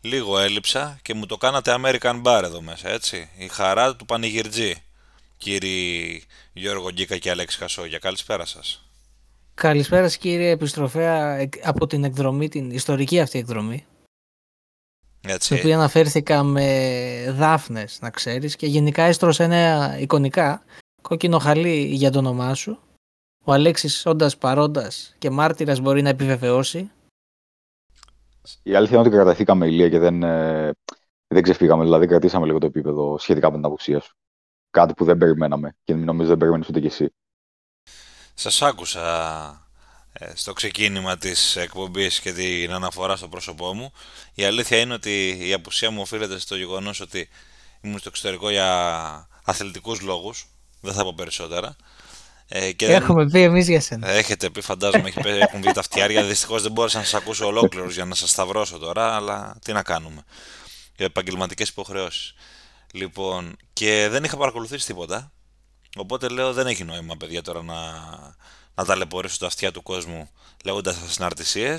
λίγο έλειψα και μου το κάνατε American Bar εδώ μέσα, έτσι. Η χαρά του πανηγυρτζή, κύριοι Γιώργο Γκίκα και Αλέξη Χασόγια. Καλησπέρα σας. Καλησπέρα κύριε επιστροφέα από την εκδρομή, την ιστορική αυτή εκδρομή. Έτσι. Στην οποία αναφέρθηκα με δάφνες, να ξέρεις, και γενικά έστρωσα ένα εικονικά κόκκινο χαλί για το όνομά σου. Ο Αλέξης όντας παρόντας και μάρτυρας μπορεί να επιβεβαιώσει. Η αλήθεια είναι ότι κραταθήκαμε ηλία και δεν, ε, δεν ξεφύγαμε. Δηλαδή, κρατήσαμε λίγο το επίπεδο σχετικά με την απουσία σου. Κάτι που δεν περιμέναμε και νομίζω δεν περιμένεις ούτε κι εσύ. Σας άκουσα ε, στο ξεκίνημα της εκπομπής και την αναφορά στο πρόσωπό μου. Η αλήθεια είναι ότι η απουσία μου οφείλεται στο γεγονός ότι ήμουν στο εξωτερικό για αθλητικούς λόγους. Δεν θα πω περισσότερα. Ε, και Έχουμε δεν... πει εμείς για σένα. Έχετε πει, φαντάζομαι, έχει... έχουν βγει τα φτιάρια. Δυστυχώς δεν μπόρεσα να σας ακούσω ολόκληρου για να σας σταυρώσω τώρα, αλλά τι να κάνουμε. Για επαγγελματικές υποχρεώσεις. Λοιπόν, και δεν είχα παρακολουθήσει τίποτα. Οπότε λέω δεν έχει νόημα, παιδιά, τώρα να, να ταλαιπωρήσω τα αυτιά του κόσμου λέγοντας σας συναρτησίε.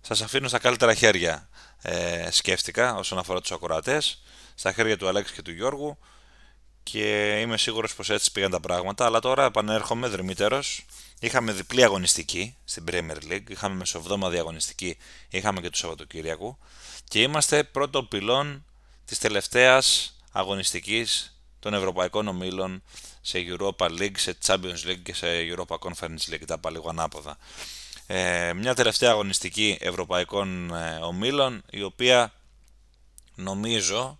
Σας αφήνω στα καλύτερα χέρια. Ε, σκέφτηκα όσον αφορά τους ακροατές, στα χέρια του Αλέξη και του Γιώργου και είμαι σίγουρος πως έτσι πήγαν τα πράγματα αλλά τώρα επανέρχομαι δρυμύτερος. Είχαμε διπλή αγωνιστική στην Premier League είχαμε μεσοβδόμα αγωνιστική είχαμε και του Σαββατοκύριακου και είμαστε πρώτο πυλόν της τελευταίας αγωνιστικής των Ευρωπαϊκών Ομίλων σε Europa League, σε Champions League και σε Europa Conference League. Τα είπα λίγο ανάποδα. Ε, μια τελευταία αγωνιστική Ευρωπαϊκών ε, Ομίλων η οποία νομίζω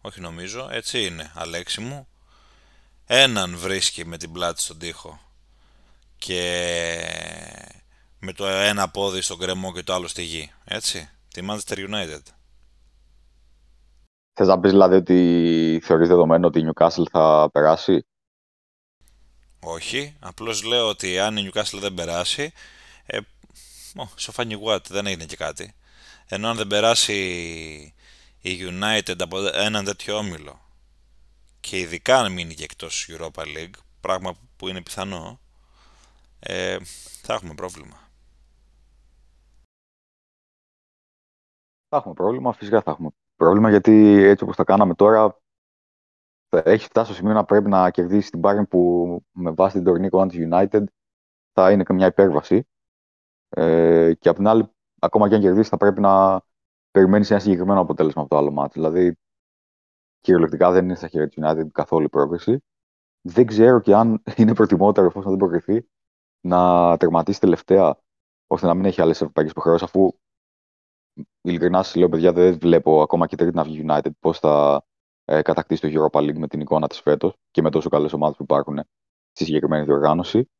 όχι νομίζω, έτσι είναι, Αλέξη μου. Έναν βρίσκει με την πλάτη στον τοίχο και με το ένα πόδι στον κρεμό και το άλλο στη γη, έτσι, τη Manchester United. Θες να πεις δηλαδή ότι θεωρείς δεδομένο ότι η Newcastle θα περάσει; Όχι, απλώς λέω ότι αν η Newcastle δεν περάσει, ε, σοφάνι what, δεν έγινε και κάτι. Ενώ αν δεν περάσει η United από έναν τέτοιο όμιλο και ειδικά αν μείνει και εκτός Europa League, πράγμα που είναι πιθανό, ε, θα έχουμε πρόβλημα. Θα έχουμε πρόβλημα, φυσικά θα έχουμε πρόβλημα, γιατί έτσι όπως τα κάναμε τώρα, θα έχει φτάσει στο σημείο να πρέπει να κερδίσει την Bayern που με βάση την τωρινή εικόνα της United θα είναι και μια υπέρβαση. Ε, και απ' την άλλη, ακόμα και αν κερδίσει, θα πρέπει να περιμένεις ένα συγκεκριμένο αποτέλεσμα από το άλλο μάτι. Δηλαδή, κυριολεκτικά δεν είναι στα χέρια του United καθόλου η πρόκριση. Δεν ξέρω και αν είναι προτιμότερο εφόσον δεν προκριθεί να τερματίσει τελευταία ώστε να μην έχει άλλες ευρωπαϊκές υποχρεώσεις, αφού ειλικρινά σας λέω, παιδιά, δεν βλέπω ακόμα και τρίτη να βγει United πώς θα ε, κατακτήσει το Europa League με την εικόνα της φέτος και με τόσο καλές ομάδες που υπάρχουν στη συγκεκριμένη διοργάνωση.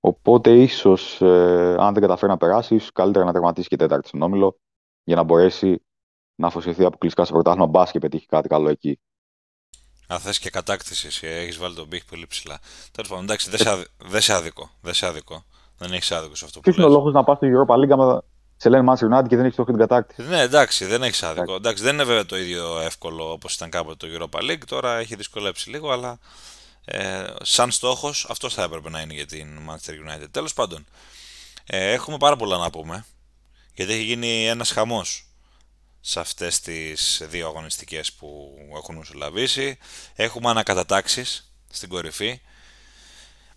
Οπότε ίσως, ε, αν δεν καταφέρει να περάσει, ίσως καλύτερα να τερματίσει και τέταρτη στον όμιλο για να μπορέσει να αφοσιωθεί αποκλειστικά στο πρωτάθλημα μπα και πετύχει κάτι καλό εκεί. Αν θες και κατάκτηση, έχεις βάλει τον πύχη πολύ ψηλά. Τέλος πάντων, εντάξει, δεν σε, δε σε άδικο. Δεν σε άδικο. Δεν έχεις άδικο σε αυτό που Ποιος είναι ο λόγος να πας στο Europa League άμα σε λένε Manchester United και δεν έχεις στόχο την κατάκτηση; Ναι, εντάξει, δεν έχεις άδικο. Εντάξει. δεν είναι βέβαια το ίδιο εύκολο όπως ήταν κάποτε το Europa League. Τώρα έχει δυσκολέψει λίγο, αλλά ε, σαν στόχος αυτός θα έπρεπε να είναι για την Manchester United. Τέλος πάντων, ε, έχουμε πάρα πολλά να πούμε γιατί έχει γίνει ένας χαμός σε αυτές τις δύο αγωνιστικές που έχουν μεσολαβήσει. Έχουμε ανακατατάξεις στην κορυφή.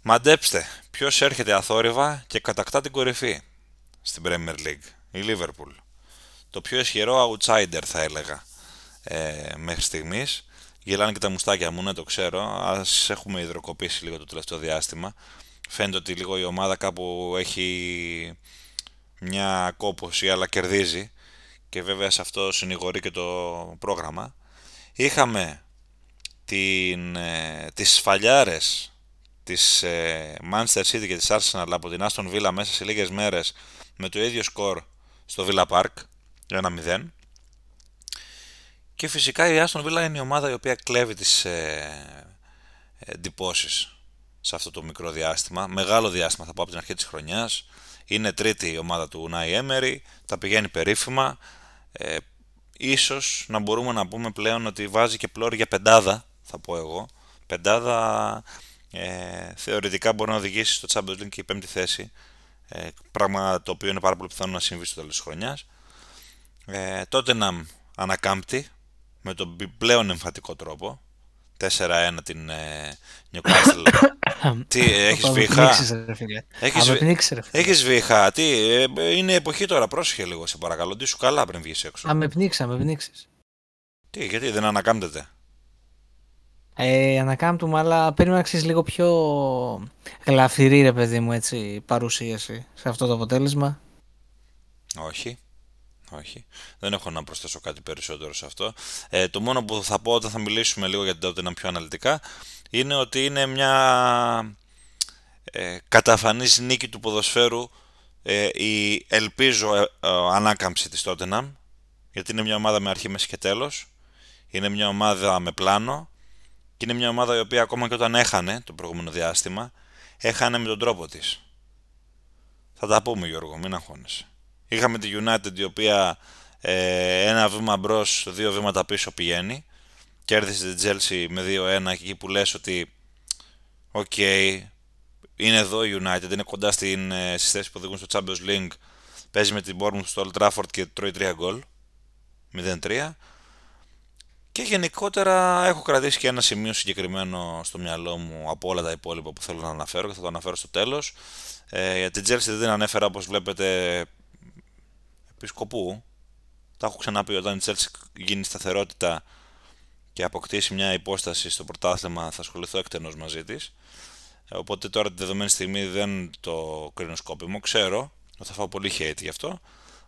Μαντέψτε, ποιος έρχεται αθόρυβα και κατακτά την κορυφή στην Premier League, η Liverpool. Το πιο ισχυρό outsider θα έλεγα ε, μέχρι στιγμής. Γελάνε και τα μουστάκια μου, ναι το ξέρω. Ας έχουμε υδροκοπήσει λίγο το τελευταίο διάστημα. Φαίνεται ότι λίγο η ομάδα κάπου έχει μια κόπωση αλλά κερδίζει. Και βέβαια σε αυτό συνηγορεί και το πρόγραμμα. Είχαμε την, ε, τις σφαλιάρες της ε, Manchester City και της Arsenal από την Aston Villa μέσα σε λίγες μέρες με το ίδιο σκορ στο Villa Park 1-0 και φυσικά η Aston Villa είναι η ομάδα η οποία κλέβει τις ε, εντυπώσεις σε αυτό το μικρό διάστημα. Μεγάλο διάστημα θα πω από την αρχή της χρονιάς είναι τρίτη η ομάδα του Νάι Έμερι, τα πηγαίνει περίφημα. Ε, ίσως να μπορούμε να πούμε πλέον ότι βάζει και πλώρη για πεντάδα, θα πω εγώ. Πεντάδα ε, θεωρητικά μπορεί να οδηγήσει στο Champions League και η πέμπτη θέση. Ε, πράγμα το οποίο είναι πάρα πολύ πιθανό να συμβεί στο τέλος της χρονιάς. Ε, τότε να ανακάμπτει με τον πλέον εμφατικό τρόπο. 4-1 την ε, Newcastle. τι, έχεις βήχα; Έχεις βήχα; Τι, ε, είναι εποχή τώρα, πρόσεχε λίγο σε παρακαλώ. Τι σου καλά πριν βγεις έξω. Α, με πνίξα, με πνίξεις. Τι, γιατί δεν ανακάμπτεται; Ε, ανακάμπτουμε, αλλά πρέπει να ξέρεις λίγο πιο γλαφυρή ρε παιδί μου έτσι παρουσίαση σε αυτό το αποτέλεσμα. Όχι. Όχι. Δεν έχω να προσθέσω κάτι περισσότερο σε αυτό. Ε, το μόνο που θα πω όταν θα μιλήσουμε λίγο για την Tottenham πιο αναλυτικά είναι ότι είναι μια ε, καταφανής νίκη του ποδοσφαίρου ε, η ελπίζω ε, ε, ανάκαμψη της Tottenham γιατί είναι μια ομάδα με αρχή, μέση και τέλος είναι μια ομάδα με πλάνο και είναι μια ομάδα η οποία ακόμα και όταν έχανε το προηγούμενο διάστημα έχανε με τον τρόπο της. Θα τα πούμε Γιώργο, μην αγχώνεσαι. Είχαμε τη United η οποία ε, ένα βήμα μπρος, δύο βήματα πίσω πηγαίνει. Κέρδισε την Chelsea με 2-1 εκεί που λες ότι οκ, είναι εδώ η United, είναι κοντά στην, ε, στις θέσεις που οδηγούν στο Champions League. Παίζει με την Bournemouth στο Old Trafford και τρώει 3 γκολ. 0-3. Και γενικότερα έχω κρατήσει και ένα σημείο συγκεκριμένο στο μυαλό μου από όλα τα υπόλοιπα που θέλω να αναφέρω και θα το αναφέρω στο τέλος. Ε, για την Chelsea δεν την ανέφερα όπως βλέπετε επισκοπού. Τα έχω ξαναπεί όταν η Chelsea γίνει σταθερότητα και αποκτήσει μια υπόσταση στο πρωτάθλημα θα ασχοληθώ εκτενώς μαζί της. Ε, οπότε τώρα τη δεδομένη στιγμή δεν το κρίνω σκόπιμο. Ξέρω ότι θα φάω πολύ hate γι' αυτό,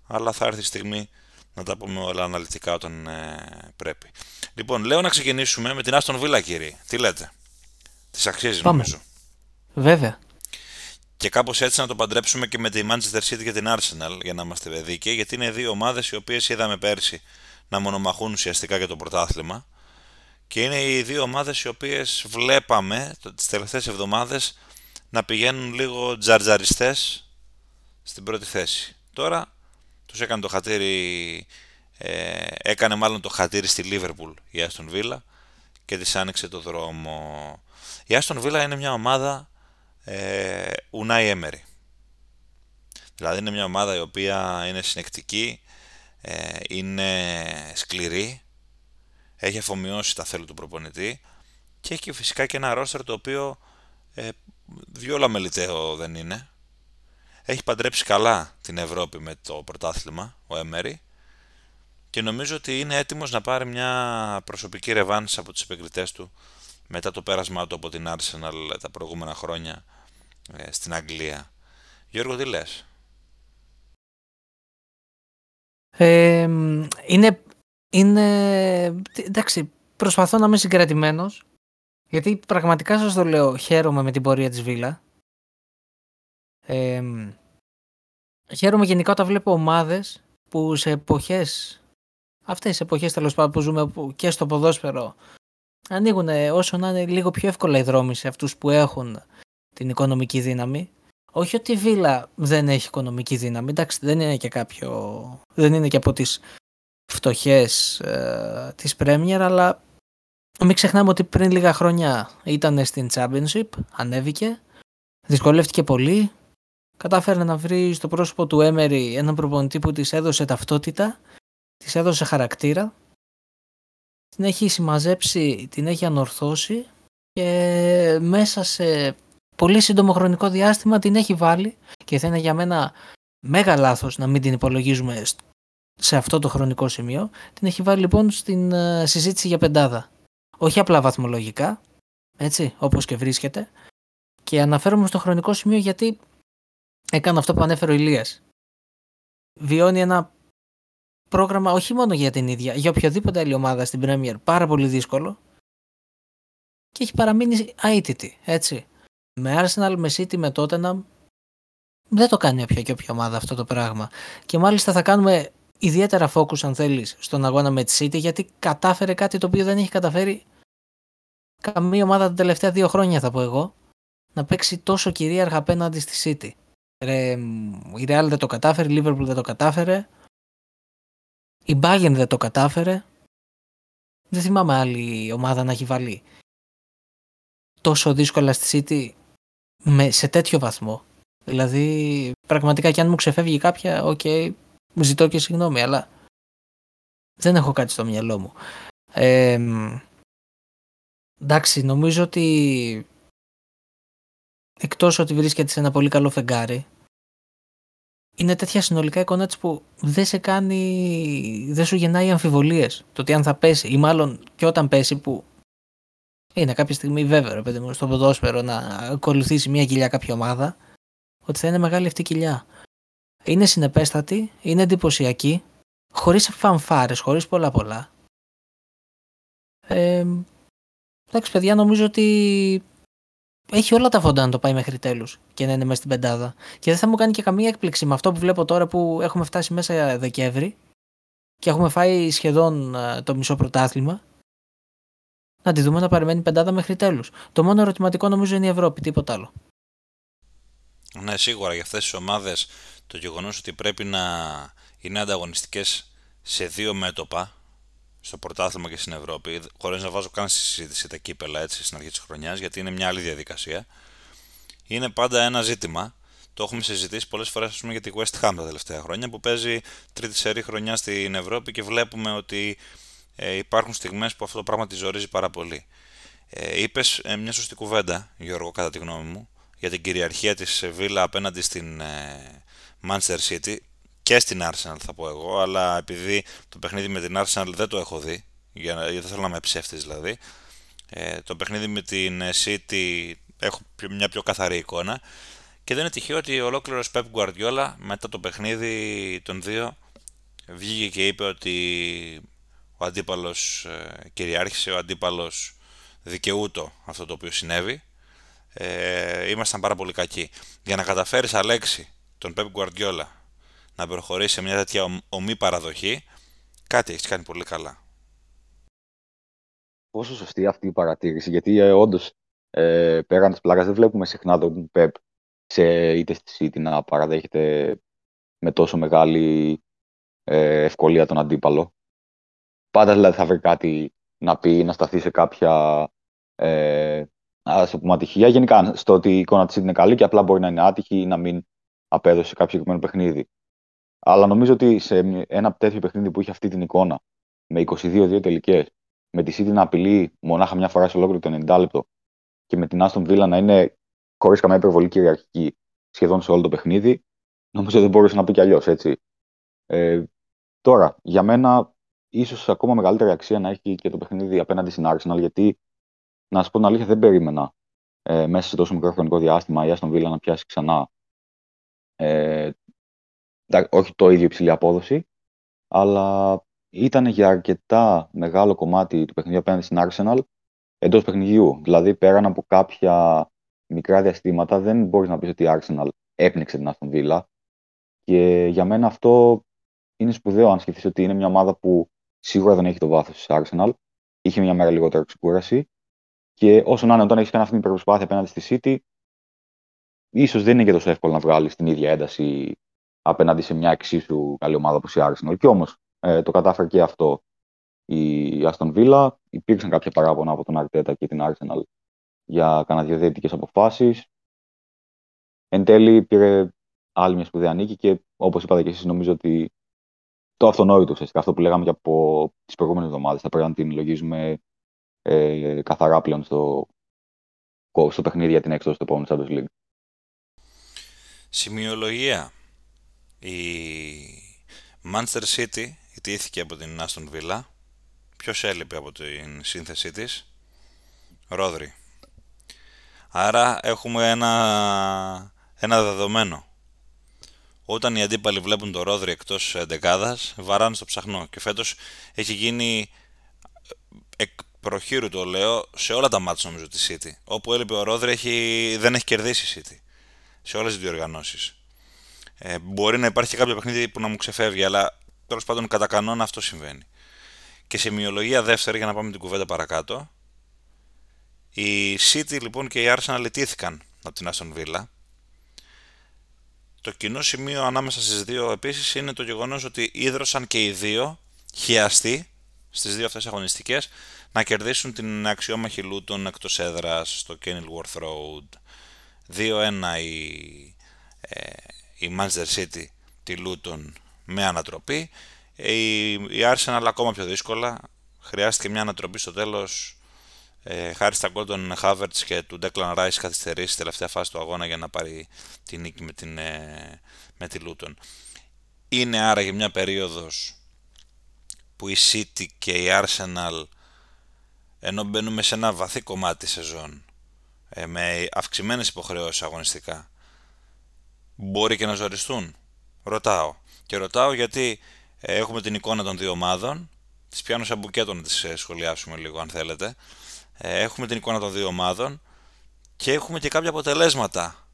αλλά θα έρθει η στιγμή να τα πούμε όλα αναλυτικά όταν ε, πρέπει. Λοιπόν, λέω να ξεκινήσουμε με την Άστον Βίλα, κύριε. Τι λέτε; Τη αξίζει, Πάμε. νομίζω. Βέβαια και κάπως έτσι να το παντρέψουμε και με τη Manchester City και την Arsenal για να είμαστε δίκαιοι γιατί είναι δύο ομάδες οι οποίες είδαμε πέρσι να μονομαχούν ουσιαστικά για το πρωτάθλημα και είναι οι δύο ομάδες οι οποίες βλέπαμε τις τελευταίες εβδομάδες να πηγαίνουν λίγο τζαρτζαριστές στην πρώτη θέση. Τώρα τους έκανε το χατήρι, ε, έκανε μάλλον το χατήρι στη Liverpool η Aston Villa και της άνοιξε το δρόμο. Η Aston Villa είναι μια ομάδα ε, Unai Emery. Δηλαδή είναι μια ομάδα η οποία είναι συνεκτική, ε, είναι σκληρή, έχει αφομοιώσει τα θέλω του προπονητή και έχει φυσικά και ένα ρόστερ το οποίο ε, διόλα μελιτέο δεν είναι. Έχει παντρέψει καλά την Ευρώπη με το πρωτάθλημα, ο Έμερι, και νομίζω ότι είναι έτοιμος να πάρει μια προσωπική ρεβάνση από τους επικριτές του μετά το πέρασμά του από την Arsenal τα προηγούμενα χρόνια ε, στην Αγγλία. Γιώργο, τι λες; Ε, είναι, είναι, εντάξει, προσπαθώ να είμαι συγκρατημένος. γιατί πραγματικά σας το λέω, χαίρομαι με την πορεία της Βίλα. Ε, χαίρομαι γενικά όταν βλέπω ομάδες που σε εποχές, αυτές τις εποχές τέλος πάντων που ζούμε και στο ποδόσφαιρο, ανοίγουν όσο να είναι λίγο πιο εύκολα οι δρόμοι σε αυτούς που έχουν την οικονομική δύναμη. Όχι ότι η Βίλα δεν έχει οικονομική δύναμη, εντάξει δεν είναι και κάποιο, δεν είναι και από τις φτωχές ε, της Πρέμιερ, αλλά μην ξεχνάμε ότι πριν λίγα χρόνια ήταν στην Championship, ανέβηκε, δυσκολεύτηκε πολύ, κατάφερε να βρει στο πρόσωπο του Έμερι έναν προπονητή που της έδωσε ταυτότητα, της έδωσε χαρακτήρα, την έχει συμμαζέψει, την έχει ανορθώσει και μέσα σε πολύ σύντομο χρονικό διάστημα την έχει βάλει και θα είναι για μένα μέγα λάθος να μην την υπολογίζουμε σε αυτό το χρονικό σημείο. Την έχει βάλει λοιπόν στην ε, συζήτηση για πεντάδα. Όχι απλά βαθμολογικά, έτσι, όπως και βρίσκεται. Και αναφέρομαι στο χρονικό σημείο γιατί έκανε αυτό που ανέφερε ο Ηλίας. Βιώνει ένα πρόγραμμα όχι μόνο για την ίδια, για οποιοδήποτε άλλη ομάδα στην Premier πάρα πολύ δύσκολο και έχει παραμείνει αίτητη, έτσι. Με Arsenal, με City, με Tottenham δεν το κάνει όποια και όποια ομάδα αυτό το πράγμα. Και μάλιστα θα κάνουμε ιδιαίτερα focus αν θέλεις στον αγώνα με τη City γιατί κατάφερε κάτι το οποίο δεν έχει καταφέρει καμία ομάδα τα τελευταία δύο χρόνια θα πω εγώ να παίξει τόσο κυρίαρχα απέναντι στη City. Ρε, η Real δεν το κατάφερε, η Liverpool δεν το κατάφερε, η Bayern δεν το κατάφερε. Δεν θυμάμαι άλλη ομάδα να έχει βάλει τόσο δύσκολα στη City με, σε τέτοιο βαθμό. Δηλαδή, πραγματικά και αν μου ξεφεύγει κάποια, OK, okay, ζητώ και συγγνώμη, αλλά δεν έχω κάτι στο μυαλό μου. Ε, εντάξει, νομίζω ότι εκτός ότι βρίσκεται σε ένα πολύ καλό φεγγάρι, είναι τέτοια συνολικά εικόνα της που δεν σε κάνει, δεν σου γεννάει αμφιβολίες το ότι αν θα πέσει ή μάλλον και όταν πέσει που είναι κάποια στιγμή βέβαιο παιδί μου στο ποδόσφαιρο να ακολουθήσει μια κοιλιά κάποια ομάδα ότι θα είναι μεγάλη αυτή η κοιλιά. Είναι συνεπέστατη, είναι εντυπωσιακή, χωρίς φανφάρες, χωρίς πολλά πολλά. Ε, εντάξει παιδιά νομίζω ότι έχει όλα τα φόντα να το πάει μέχρι τέλους και να είναι μέσα στην πεντάδα. Και δεν θα μου κάνει και καμία έκπληξη με αυτό που βλέπω τώρα που έχουμε φτάσει μέσα Δεκέμβρη και έχουμε φάει σχεδόν ε, το μισό πρωτάθλημα. Να τη δούμε να παραμένει πεντάδα μέχρι τέλους. Το μόνο ερωτηματικό νομίζω είναι η Ευρώπη, τίποτα άλλο. Ναι, σίγουρα για αυτές τις ομάδες το γεγονός ότι πρέπει να είναι ανταγωνιστικές σε δύο μέτωπα, στο πρωτάθλημα και στην Ευρώπη, χωρίς να βάζω καν στη συζήτηση τα κύπελα έτσι στην αρχή της χρονιάς, γιατί είναι μια άλλη διαδικασία. Είναι πάντα ένα ζήτημα. Το έχουμε συζητήσει πολλές φορές για τη West Ham τα τελευταία χρόνια, που παίζει τρίτη σερή χρονιά στην Ευρώπη και βλέπουμε ότι ε, υπάρχουν στιγμές που αυτό το πράγμα τη ζορίζει πάρα πολύ. Ε, Είπες ε, μια σωστή κουβέντα, Γιώργο, κατά τη γνώμη μου, για την κυριαρχία της Βίλα απέναντι στην ε, Manchester City και στην Arsenal θα πω εγώ, αλλά επειδή το παιχνίδι με την Arsenal δεν το έχω δει, γιατί δεν θέλω να είμαι ψεύτης δηλαδή, ε, το παιχνίδι με την City έχω μια πιο καθαρή εικόνα και δεν είναι τυχαίο ότι ο ολόκληρος Pep Guardiola μετά το παιχνίδι των δύο βγήκε και είπε ότι ο αντίπαλος ε, κυριάρχησε, ο αντίπαλος δικαιούτο αυτό το οποίο συνέβη. Ε, ήμασταν πάρα πολύ κακοί. Για να καταφέρεις Αλέξη τον Pep Guardiola να προχωρήσει σε μια τέτοια ομή παραδοχή, κάτι έχεις κάνει πολύ καλά. Πόσο σωστή αυτή η παρατήρηση, γιατί ε, όντως ε, πέραν της πλάκας δεν βλέπουμε συχνά τον Πεπ σε είτε στη City να παραδέχεται με τόσο μεγάλη ε, ευκολία τον αντίπαλο. Πάντα δηλαδή θα βρει κάτι να πει, να σταθεί σε κάποια ε, ας πούμε ατυχία. Γενικά στο ότι η εικόνα της είναι καλή και απλά μπορεί να είναι άτυχη ή να μην απέδωσε κάποιο συγκεκριμένο παιχνίδι. Αλλά νομίζω ότι σε ένα τέτοιο παιχνίδι που είχε αυτή την εικόνα, με 22-2 τελικές, με τη City να απειλεί μονάχα μια φορά σε ολόκληρο το 90 λεπτό και με την Aston Villa να είναι χωρίς καμία υπερβολή κυριαρχική σχεδόν σε όλο το παιχνίδι, νομίζω δεν μπορούσε να πει κι αλλιώς, έτσι. Ε, τώρα, για μένα, ίσως ακόμα μεγαλύτερη αξία να έχει και το παιχνίδι απέναντι στην Arsenal, γιατί να σου πω την αλήθεια, δεν περίμενα ε, μέσα σε τόσο μικρό χρονικό διάστημα η Aston Villa να πιάσει ξανά ε, όχι το ίδιο υψηλή απόδοση, αλλά ήταν για αρκετά μεγάλο κομμάτι του παιχνιδιού απέναντι στην Arsenal εντός παιχνιδιού. Δηλαδή, πέραν από κάποια μικρά διαστήματα, δεν μπορείς να πεις ότι η Arsenal έπνιξε την Aston Villa. Και για μένα αυτό είναι σπουδαίο αν σκεφτείς ότι είναι μια ομάδα που σίγουρα δεν έχει το βάθος της Arsenal. Είχε μια μέρα λιγότερο ξεκούραση. Και όσο να είναι, όταν έχεις κάνει αυτή την προσπάθεια απέναντι στη City, ίσως δεν είναι και τόσο εύκολο να βγάλεις την ίδια ένταση απέναντι σε μια εξίσου καλή ομάδα όπως η Arsenal. Και όμως ε, το κατάφερε και αυτό η Aston Villa. Υπήρξαν κάποια παράπονα από τον Αρτέτα και την Arsenal για κανένα δύο διαιτητικές αποφάσεις. Εν τέλει πήρε άλλη μιας σπουδαία νίκη και όπως είπατε και εσείς νομίζω ότι το αυτονόητο ουσιαστικά αυτό που λέγαμε και από τις προηγούμενες εβδομάδες θα πρέπει να την λογίζουμε ε, καθαρά πλέον στο, στο παιχνίδι για την έξοδο στο επόμενο Champions League. Σημειολογία. Η Manchester City ιτήθηκε από την Aston Villa. Ποιος έλειπε από την σύνθεσή της; Ρόδρυ. Άρα έχουμε ένα, ένα δεδομένο. Όταν οι αντίπαλοι βλέπουν το Ρόδρυ εκτός δεκάδας, βαράνε στο ψαχνό. Και φέτος έχει γίνει εκ προχείρου το λέω σε όλα τα μάτια νομίζω της City. Όπου έλειπε ο Ρόδρυ έχει, δεν έχει κερδίσει η City. Σε όλες τις διοργανώσεις. Ε, μπορεί να υπάρχει κάποιο παιχνίδι που να μου ξεφεύγει, αλλά τέλος πάντων κατά κανόνα αυτό συμβαίνει. Και σε μειολογία δεύτερη, για να πάμε την κουβέντα παρακάτω, η City λοιπόν και η Arsenal λυτήθηκαν από την Aston Villa. Το κοινό σημείο ανάμεσα στις δύο επίσης είναι το γεγονός ότι ίδρωσαν και οι δύο χιαστοί στις δύο αυτές αγωνιστικές να κερδίσουν την αξιόμαχη Λούτων εκτός έδρας στο Kenilworth Road. 2-1 η, ε, η Manchester City τη Luton με ανατροπή. η, η Arsenal ακόμα πιο δύσκολα. Χρειάστηκε μια ανατροπή στο τέλος ε, χάρη στα γκολ των Havertz και του Declan Rice καθυστερήσει στη τελευταία φάση του αγώνα για να πάρει τη νίκη με, την, ε, με τη Luton. Είναι άραγε μια περίοδος που η City και η Arsenal ενώ μπαίνουμε σε ένα βαθύ κομμάτι σεζόν ε, με αυξημένες υποχρεώσεις αγωνιστικά μπορεί και να ζοριστούν. Ρωτάω. Και ρωτάω γιατί ε, έχουμε την εικόνα των δύο ομάδων. Τις πιάνω σαν μπουκέτο να τις ε, σχολιάσουμε λίγο αν θέλετε. Έχουμε την εικόνα των δύο ομάδων και έχουμε και κάποια αποτελέσματα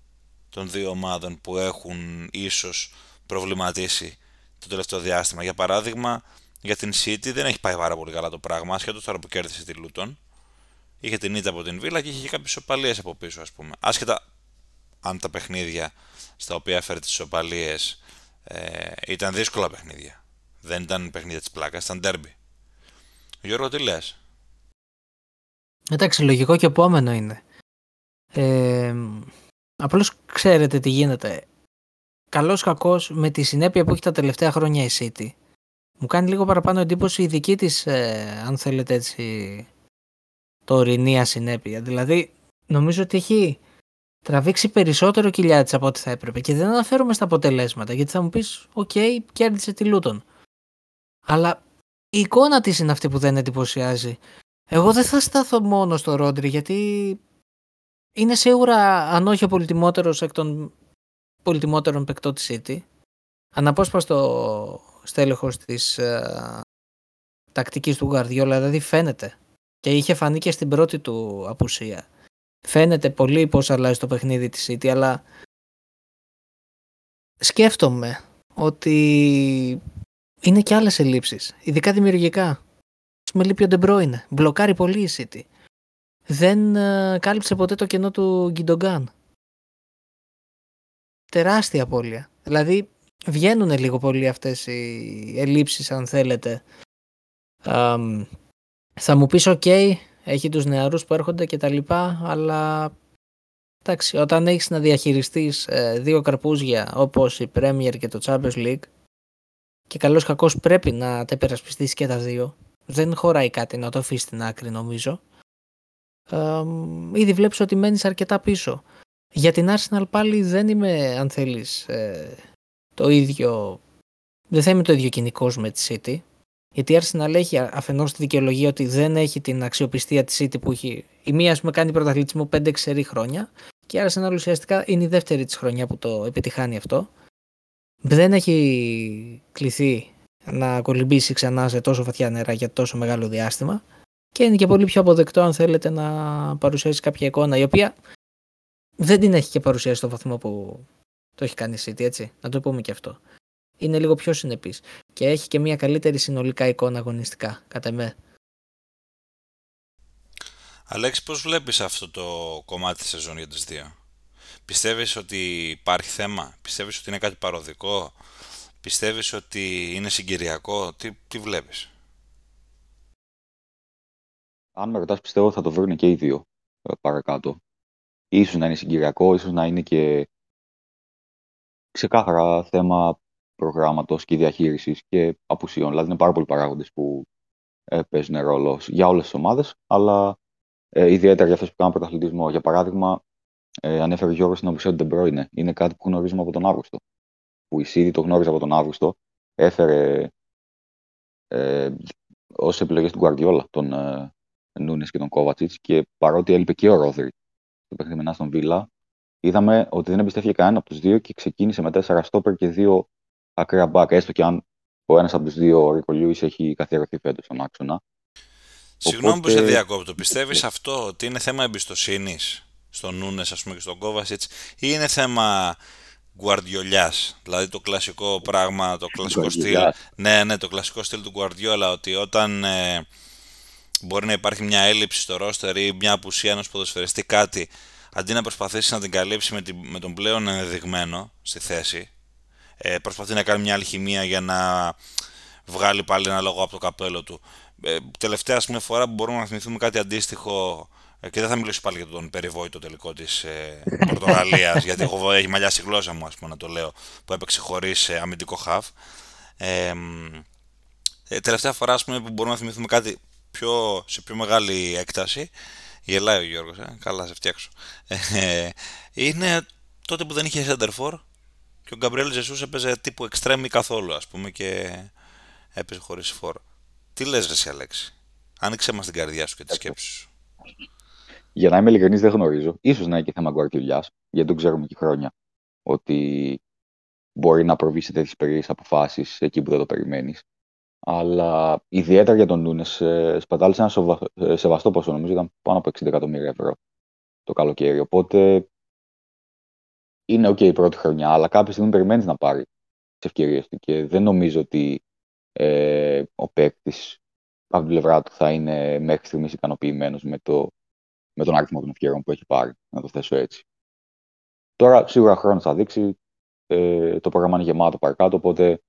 των δύο ομάδων που έχουν ίσως προβληματίσει το τελευταίο διάστημα. Για παράδειγμα, για την City δεν έχει πάει πάρα πολύ καλά το πράγμα, ασχέτως τώρα που κέρδισε τη Λούτον. Είχε την ήττα από την Βίλα και είχε και κάποιες οπαλίε από πίσω, ας πούμε. Άσχετα αν τα παιχνίδια στα οποία έφερε τις οπαλίε ε, ήταν δύσκολα παιχνίδια. Δεν ήταν παιχνίδια της πλάκας, ήταν ντέρμπι. Γιώργο, τι λες; Εντάξει, λογικό και επόμενο είναι. Ε, απλώς ξέρετε τι γίνεται. Καλός κακός με τη συνέπεια που έχει τα τελευταία χρόνια η City μου κάνει λίγο παραπάνω εντύπωση η δική της, ε, αν θέλετε έτσι, τωρινή ασυνέπεια. Δηλαδή, νομίζω ότι έχει τραβήξει περισσότερο κοιλιά της από ό,τι θα έπρεπε και δεν αναφέρομαι στα αποτελέσματα, γιατί θα μου πεις, OK, okay, κέρδισε τη Λούτον. Αλλά η εικόνα της είναι αυτή που δεν εντυπωσιάζει. Εγώ δεν θα σταθώ μόνο στο Ρόντρι, γιατί είναι σίγουρα, αν όχι ο πολυτιμότερος εκ των πολυτιμότερων παικτών της City, αναπόσπαστο στέλεχος της ε, τακτικής του Γαρδιόλα, δηλαδή φαίνεται και είχε φανεί και στην πρώτη του απουσία. Φαίνεται πολύ πώς αλλάζει το παιχνίδι της City, αλλά σκέφτομαι ότι είναι και άλλες ελλείψεις, ειδικά δημιουργικά. Με λείπει ο Ντε Μπρόινε, μπλοκάρει πολύ η City. Δεν ε, κάλυψε ποτέ το κενό του Γκιουντογκάν. Τεράστια απώλεια. Δηλαδή βγαίνουν λίγο πολύ αυτές οι ελλείψεις αν θέλετε. θα μου πεις οκ, έχει τους νεαρούς που έρχονται και τα λοιπά, αλλά εντάξει, όταν έχεις να διαχειριστείς ε, δύο καρπούζια όπως η Premier και το Champions League και καλώς κακώς πρέπει να τα υπερασπιστείς και τα δύο, δεν χωράει κάτι να το αφήσεις στην άκρη νομίζω. ήδη βλέπεις ότι μένεις αρκετά πίσω. Για την Arsenal πάλι δεν είμαι, αν θέλεις, ε, το ίδιο. Δεν θα είμαι το ίδιο κοινικός με τη City. Γιατί η Arsenal έχει αφενός τη δικαιολογία ότι δεν έχει την αξιοπιστία της City που έχει. Η μία, ας πούμε, κάνει πρωταθλητισμό 5-6 χρόνια και η Arsenal ουσιαστικά είναι η δεύτερη της χρονιά που το επιτυχάνει αυτό. Δεν έχει κληθεί να κολυμπήσει ξανά σε τόσο βαθιά νερά για τόσο μεγάλο διάστημα και είναι και πολύ πιο αποδεκτό αν θέλετε να παρουσιάσει κάποια εικόνα η οποία δεν την έχει και παρουσιάσει στο βαθμό που το έχει κάνει η City, έτσι. Να το πούμε και αυτό. Είναι λίγο πιο συνεπής. Και έχει και μια καλύτερη συνολικά εικόνα αγωνιστικά, κατά με. Αλέξη, πώς βλέπεις αυτό το κομμάτι της σεζόν για τις δύο; Πιστεύεις ότι υπάρχει θέμα, πιστεύεις ότι είναι κάτι παροδικό, πιστεύεις ότι είναι συγκυριακό, τι, τι βλέπεις; Αν με ρωτάς πιστεύω θα το βρουν και οι δύο ε, παρακάτω. Ίσως να είναι συγκυριακό, ίσως να είναι και ξεκάθαρα θέμα προγράμματος και διαχείρισης και απουσιών. Δηλαδή είναι πάρα πολλοί παράγοντες που ε, παίζουν ρόλο για όλες τις ομάδες, αλλά ε, ιδιαίτερα για αυτές που κάνουν πρωταθλητισμό. Για παράδειγμα, ε, ανέφερε ο Γιώργος την απουσία του Ντεμπρόινε. Είναι κάτι που γνωρίζουμε από τον Αύγουστο. Που η Σίτι το γνώριζε από τον Αύγουστο. Έφερε ε, ως επιλογές του Γκουαρδιόλα τον ε, Νούνες και τον Κόβατσιτ και παρότι έλειπε και ο Ρόδρυ στο παιχνίδι στη Βίλα, είδαμε ότι δεν εμπιστεύτηκε κανένα από τους δύο και ξεκίνησε με τέσσερα στόπερ και δύο ακραία μπακ. Έστω και αν ο ένας από τους δύο, ο Ρίκο Λιούις, έχει καθιερωθεί φέτος στον άξονα. Συγγνώμη που σε διακόπτω. Πιστεύεις αυτό ότι είναι θέμα εμπιστοσύνης στον Νούνες, ας πούμε, και στον Κόβασιτ, ή είναι θέμα γκουαρδιολιά. Δηλαδή το κλασικό πράγμα, το κλασικό στυλ. Ναι, ναι, το κλασικό στυλ του Γκουαρδιόλα, ότι όταν. Ε, μπορεί να υπάρχει μια έλλειψη στο ρόστερ ή μια απουσία ενός ποδοσφαιριστή κάτι αντί να προσπαθήσεις να την καλύψεις με, με τον πλέον ενδεδειγμένο στη θέση, ε, προσπαθεί να κάνει μια αλχημία για να βγάλει πάλι ένα λόγο από το καπέλο του. Ε, τελευταία πούμε, φορά που μπορούμε να θυμηθούμε κάτι αντίστοιχο ε, και δεν θα μιλήσω πάλι για τον περιβόητο τελικό της ε, Πορτογαλίας, γιατί έχω, έχει μαλλιάσει η γλώσσα μου, ας πούμε, να το λέω, που έπαιξε χωρίς ε, αμυντικό χαφ. Ε, Ε, τελευταία φορά ας πούμε, που μπορούμε να θυμηθούμε κάτι πιο, σε πιο μεγάλη έκταση, γελάει ο Γιώργος, ε, καλά σε φτιάξω, ε, είναι τότε που δεν είχε center και ο Γκαμπριέλ Ζεσούς έπαιζε τύπου εξτρέμι καθόλου ας πούμε και έπαιζε χωρίς φόρο. Τι λες ρε εσύ Αλέξη, άνοιξε μας την καρδιά σου και τη σκέψη σου. Για να είμαι ειλικρινής δεν γνωρίζω. Ίσως να είναι και θέμα γκουαρτιουλιάς, γιατί τον ξέρουμε και χρόνια ότι μπορεί να προβεί σε τέτοιες περίεργες αποφάσεις εκεί που δεν το περιμένεις. Αλλά ιδιαίτερα για τον Νούνες, σπατάλησε ένα σοβα... Ε, σεβαστό ποσό, νομίζω ήταν πάνω από 60 εκατομμύρια ευρώ το καλοκαίρι. Οπότε είναι OK η πρώτη χρονιά, αλλά κάποια στιγμή περιμένεις να πάρει τις ευκαιρίες του και δεν νομίζω ότι ε, ο παίκτης από την πλευρά του θα είναι μέχρι στιγμής ικανοποιημένος με, το, με τον αριθμό των ευκαιρών που έχει πάρει, να το θέσω έτσι. Τώρα σίγουρα χρόνος θα δείξει. Ε, το πρόγραμμα είναι γεμάτο παρακάτω, οπότε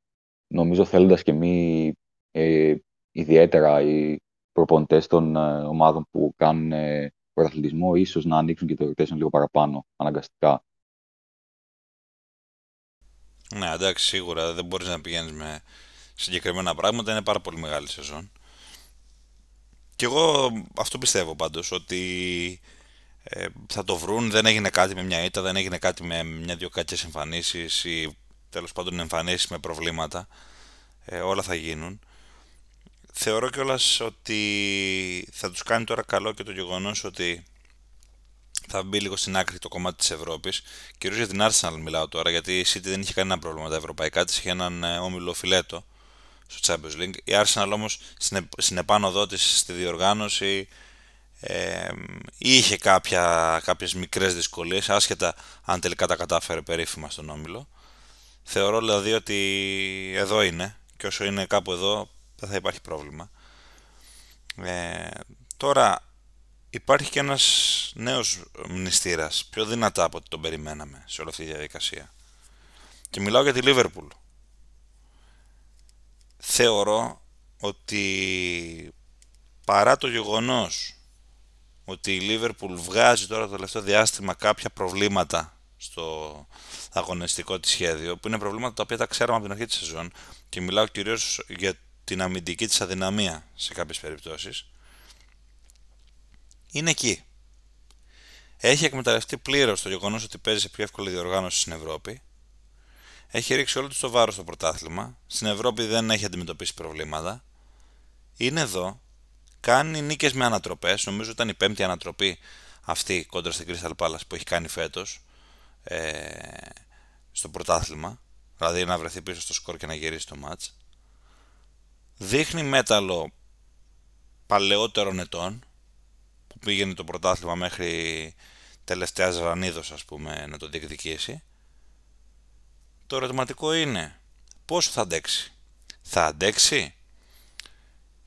νομίζω θέλοντας και μη ε, ιδιαίτερα οι προπονητές των ε, ομάδων που κάνουν ε, πρωταθλητισμό, ίσως να ανοίξουν και το rotation λίγο παραπάνω αναγκαστικά. Ναι, εντάξει, σίγουρα δεν μπορείς να πηγαίνεις με συγκεκριμένα πράγματα. Είναι πάρα πολύ μεγάλη σεζόν. Και εγώ αυτό πιστεύω πάντως, ότι ε, θα το βρουν, δεν έγινε κάτι με μια ήττα, δεν έγινε κάτι με μια-δυο κακές εμφανίσεις ή τέλος πάντων εμφανίσεις με προβλήματα. Ε, όλα θα γίνουν. Θεωρώ κιόλας ότι θα τους κάνει τώρα καλό και το γεγονός ότι θα μπει λίγο στην άκρη το κομμάτι της Ευρώπης. Κυρίως για την Arsenal μιλάω τώρα, γιατί η City δεν είχε κανένα πρόβλημα τα ευρωπαϊκά της, είχε έναν ε, όμιλο φιλέτο στο Champions League. Η Arsenal όμως στην επάνω της στη διοργάνωση ε, είχε κάποια, κάποιες μικρές δυσκολίες άσχετα αν τελικά τα κατάφερε περίφημα στον Όμιλο. Θεωρώ δηλαδή ότι εδώ είναι και όσο είναι κάπου εδώ δεν θα υπάρχει πρόβλημα. Ε, τώρα υπάρχει και ένας νέος μνηστήρας πιο δυνατά από ό,τι τον περιμέναμε σε όλη αυτή τη διαδικασία. Και μιλάω για τη Λίβερπουλ θεωρώ ότι παρά το γεγονός ότι η Liverpool βγάζει τώρα το τελευταίο διάστημα κάποια προβλήματα στο αγωνιστικό της σχέδιο, που είναι προβλήματα τα οποία τα ξέραμε από την αρχή της σεζόν και μιλάω κυρίως για την αμυντική της αδυναμία σε κάποιες περιπτώσεις, είναι εκεί. Έχει εκμεταλλευτεί πλήρως το γεγονός ότι παίζει σε πιο εύκολη διοργάνωση στην Ευρώπη. Έχει ρίξει όλο του το βάρος στο πρωτάθλημα. Στην Ευρώπη δεν έχει αντιμετωπίσει προβλήματα. Είναι εδώ κάνει νίκες με ανατροπές, νομίζω ήταν η πέμπτη ανατροπή αυτή κόντρα στην Crystal Palace που έχει κάνει φέτος ε, στο πρωτάθλημα, δηλαδή να βρεθεί πίσω στο σκορ και να γυρίσει το μάτς. Δείχνει μέταλλο παλαιότερων ετών, που πήγαινε το πρωτάθλημα μέχρι τελευταία Ζαρανίδος ας πούμε να το διεκδικήσει. Το ερωτηματικό είναι πόσο θα αντέξει; Θα αντέξει;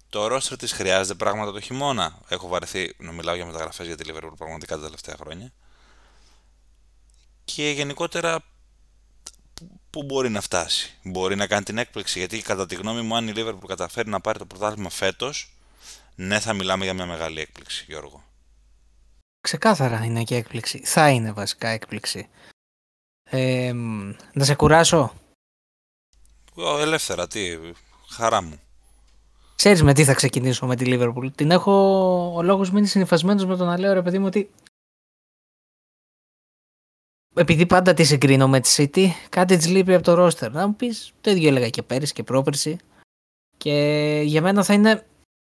Το ρόστρο της χρειάζεται πράγματα το χειμώνα; Έχω βαρεθεί να μιλάω για μεταγραφές για τη Liverpool πραγματικά τα τελευταία χρόνια. Και γενικότερα πού μπορεί να φτάσει; Μπορεί να κάνει την έκπληξη. Γιατί κατά τη γνώμη μου, αν η Liverpool καταφέρει να πάρει το πρωτάθλημα φέτος, ναι, θα μιλάμε για μια μεγάλη έκπληξη, Γιώργο. Ξεκάθαρα είναι και έκπληξη. Θα είναι βασικά έκπληξη. Ε, να σε κουράσω. Ελεύθερα, τι, χαρά μου. Ξέρεις με τι θα ξεκινήσω με τη Λίβερπουλ. Την έχω ο λόγος μείνει συνηθισμένο με το να λέω ρε παιδί μου ότι. Επειδή πάντα τη συγκρίνω με τη City, κάτι της λείπει από το ρόστερ. Να μου πεις, το ίδιο έλεγα και πέρυσι και πρόπερσι. Και για μένα θα είναι,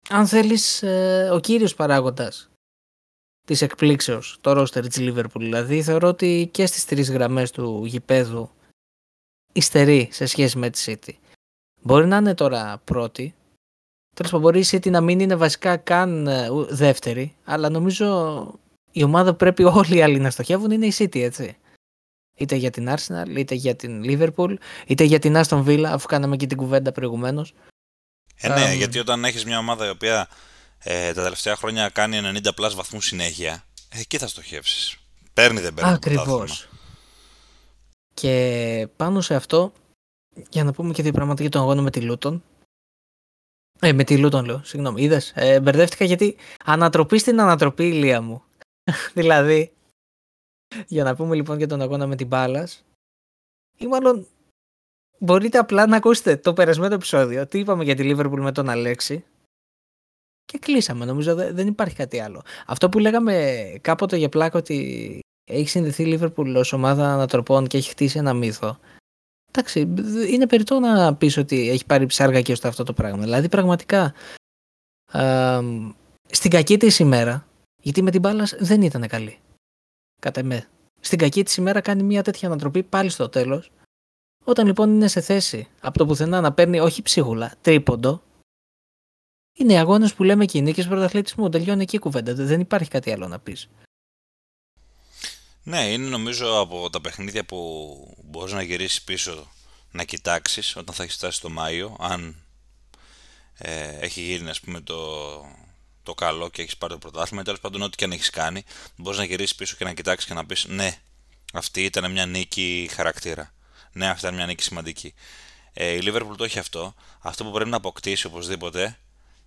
αν θέλεις, ε, ο κύριος παράγοντας της εκπλήξεως, το ρόστερ της Λίβερπουλ. Δηλαδή θεωρώ ότι και στις τρεις γραμμές του γηπέδου υστερεί σε σχέση με τη City. Μπορεί να είναι τώρα πρώτη, Τέλος πάντων, μπορεί η City να μην είναι βασικά καν ε, δεύτερη, αλλά νομίζω η ομάδα που πρέπει όλοι οι άλλοι να στοχεύουν είναι η City, έτσι. Είτε για την Arsenal, είτε για την Liverpool, είτε για την Aston Villa, αφού κάναμε και την κουβέντα προηγουμένως. Ε, ναι, γιατί όταν έχεις μια ομάδα η οποία ε, τα τελευταία χρόνια κάνει 90 πλάς βαθμούς συνέχεια, ε, εκεί θα στοχεύσεις. Παίρνει δεν παίρνει. Ακριβώς. Και πάνω σε αυτό, για να πούμε και δύο πράγματα για τον αγώνα με τη Λούτον, ε, με τη Λούτον λέω, συγγνώμη. Είδες. Ε, μπερδεύτηκα γιατί ανατροπή στην ανατροπή ηλία μου. δηλαδή, για να πούμε λοιπόν για τον αγώνα με την μπάλα, ή μάλλον μπορείτε απλά να ακούσετε το περασμένο επεισόδιο. Τι είπαμε για τη Liverpool με τον Αλέξη. Και κλείσαμε. Νομίζω δεν υπάρχει κάτι άλλο. Αυτό που λέγαμε κάποτε για πλάκα ότι έχει συνδεθεί η Liverpool ως ομάδα ανατροπών και έχει χτίσει ένα μύθο. Εντάξει, είναι περιττό να πεις ότι έχει πάρει ψάργα και στο αυτό το πράγμα. Δηλαδή, πραγματικά, α, στην κακή της ημέρα, γιατί με την μπάλα δεν ήταν καλή. Κατά εμέ. Στην κακή της ημέρα κάνει μια τέτοια ανατροπή πάλι στο τέλος. Όταν λοιπόν είναι σε θέση από το πουθενά να παίρνει όχι ψίχουλα, τρίποντο, είναι οι αγώνες που λέμε και οι νίκε πρωταθλητισμού. Τελειώνει εκεί η κουβέντα. Δεν υπάρχει κάτι άλλο να πεις. Ναι, είναι νομίζω από τα παιχνίδια που μπορείς να γυρίσεις πίσω να κοιτάξεις όταν θα έχεις φτάσει το Μάιο, αν ε, έχει γίνει ας πούμε το, το καλό και έχεις πάρει το πρωτάθλημα, τέλος πάντων ό,τι και αν έχεις κάνει, μπορείς να γυρίσεις πίσω και να κοιτάξεις και να πεις ναι, αυτή ήταν μια νίκη χαρακτήρα. Ναι, αυτή ήταν μια νίκη σημαντική. Ε, η Liverpool το έχει αυτό. Αυτό που πρέπει να αποκτήσει οπωσδήποτε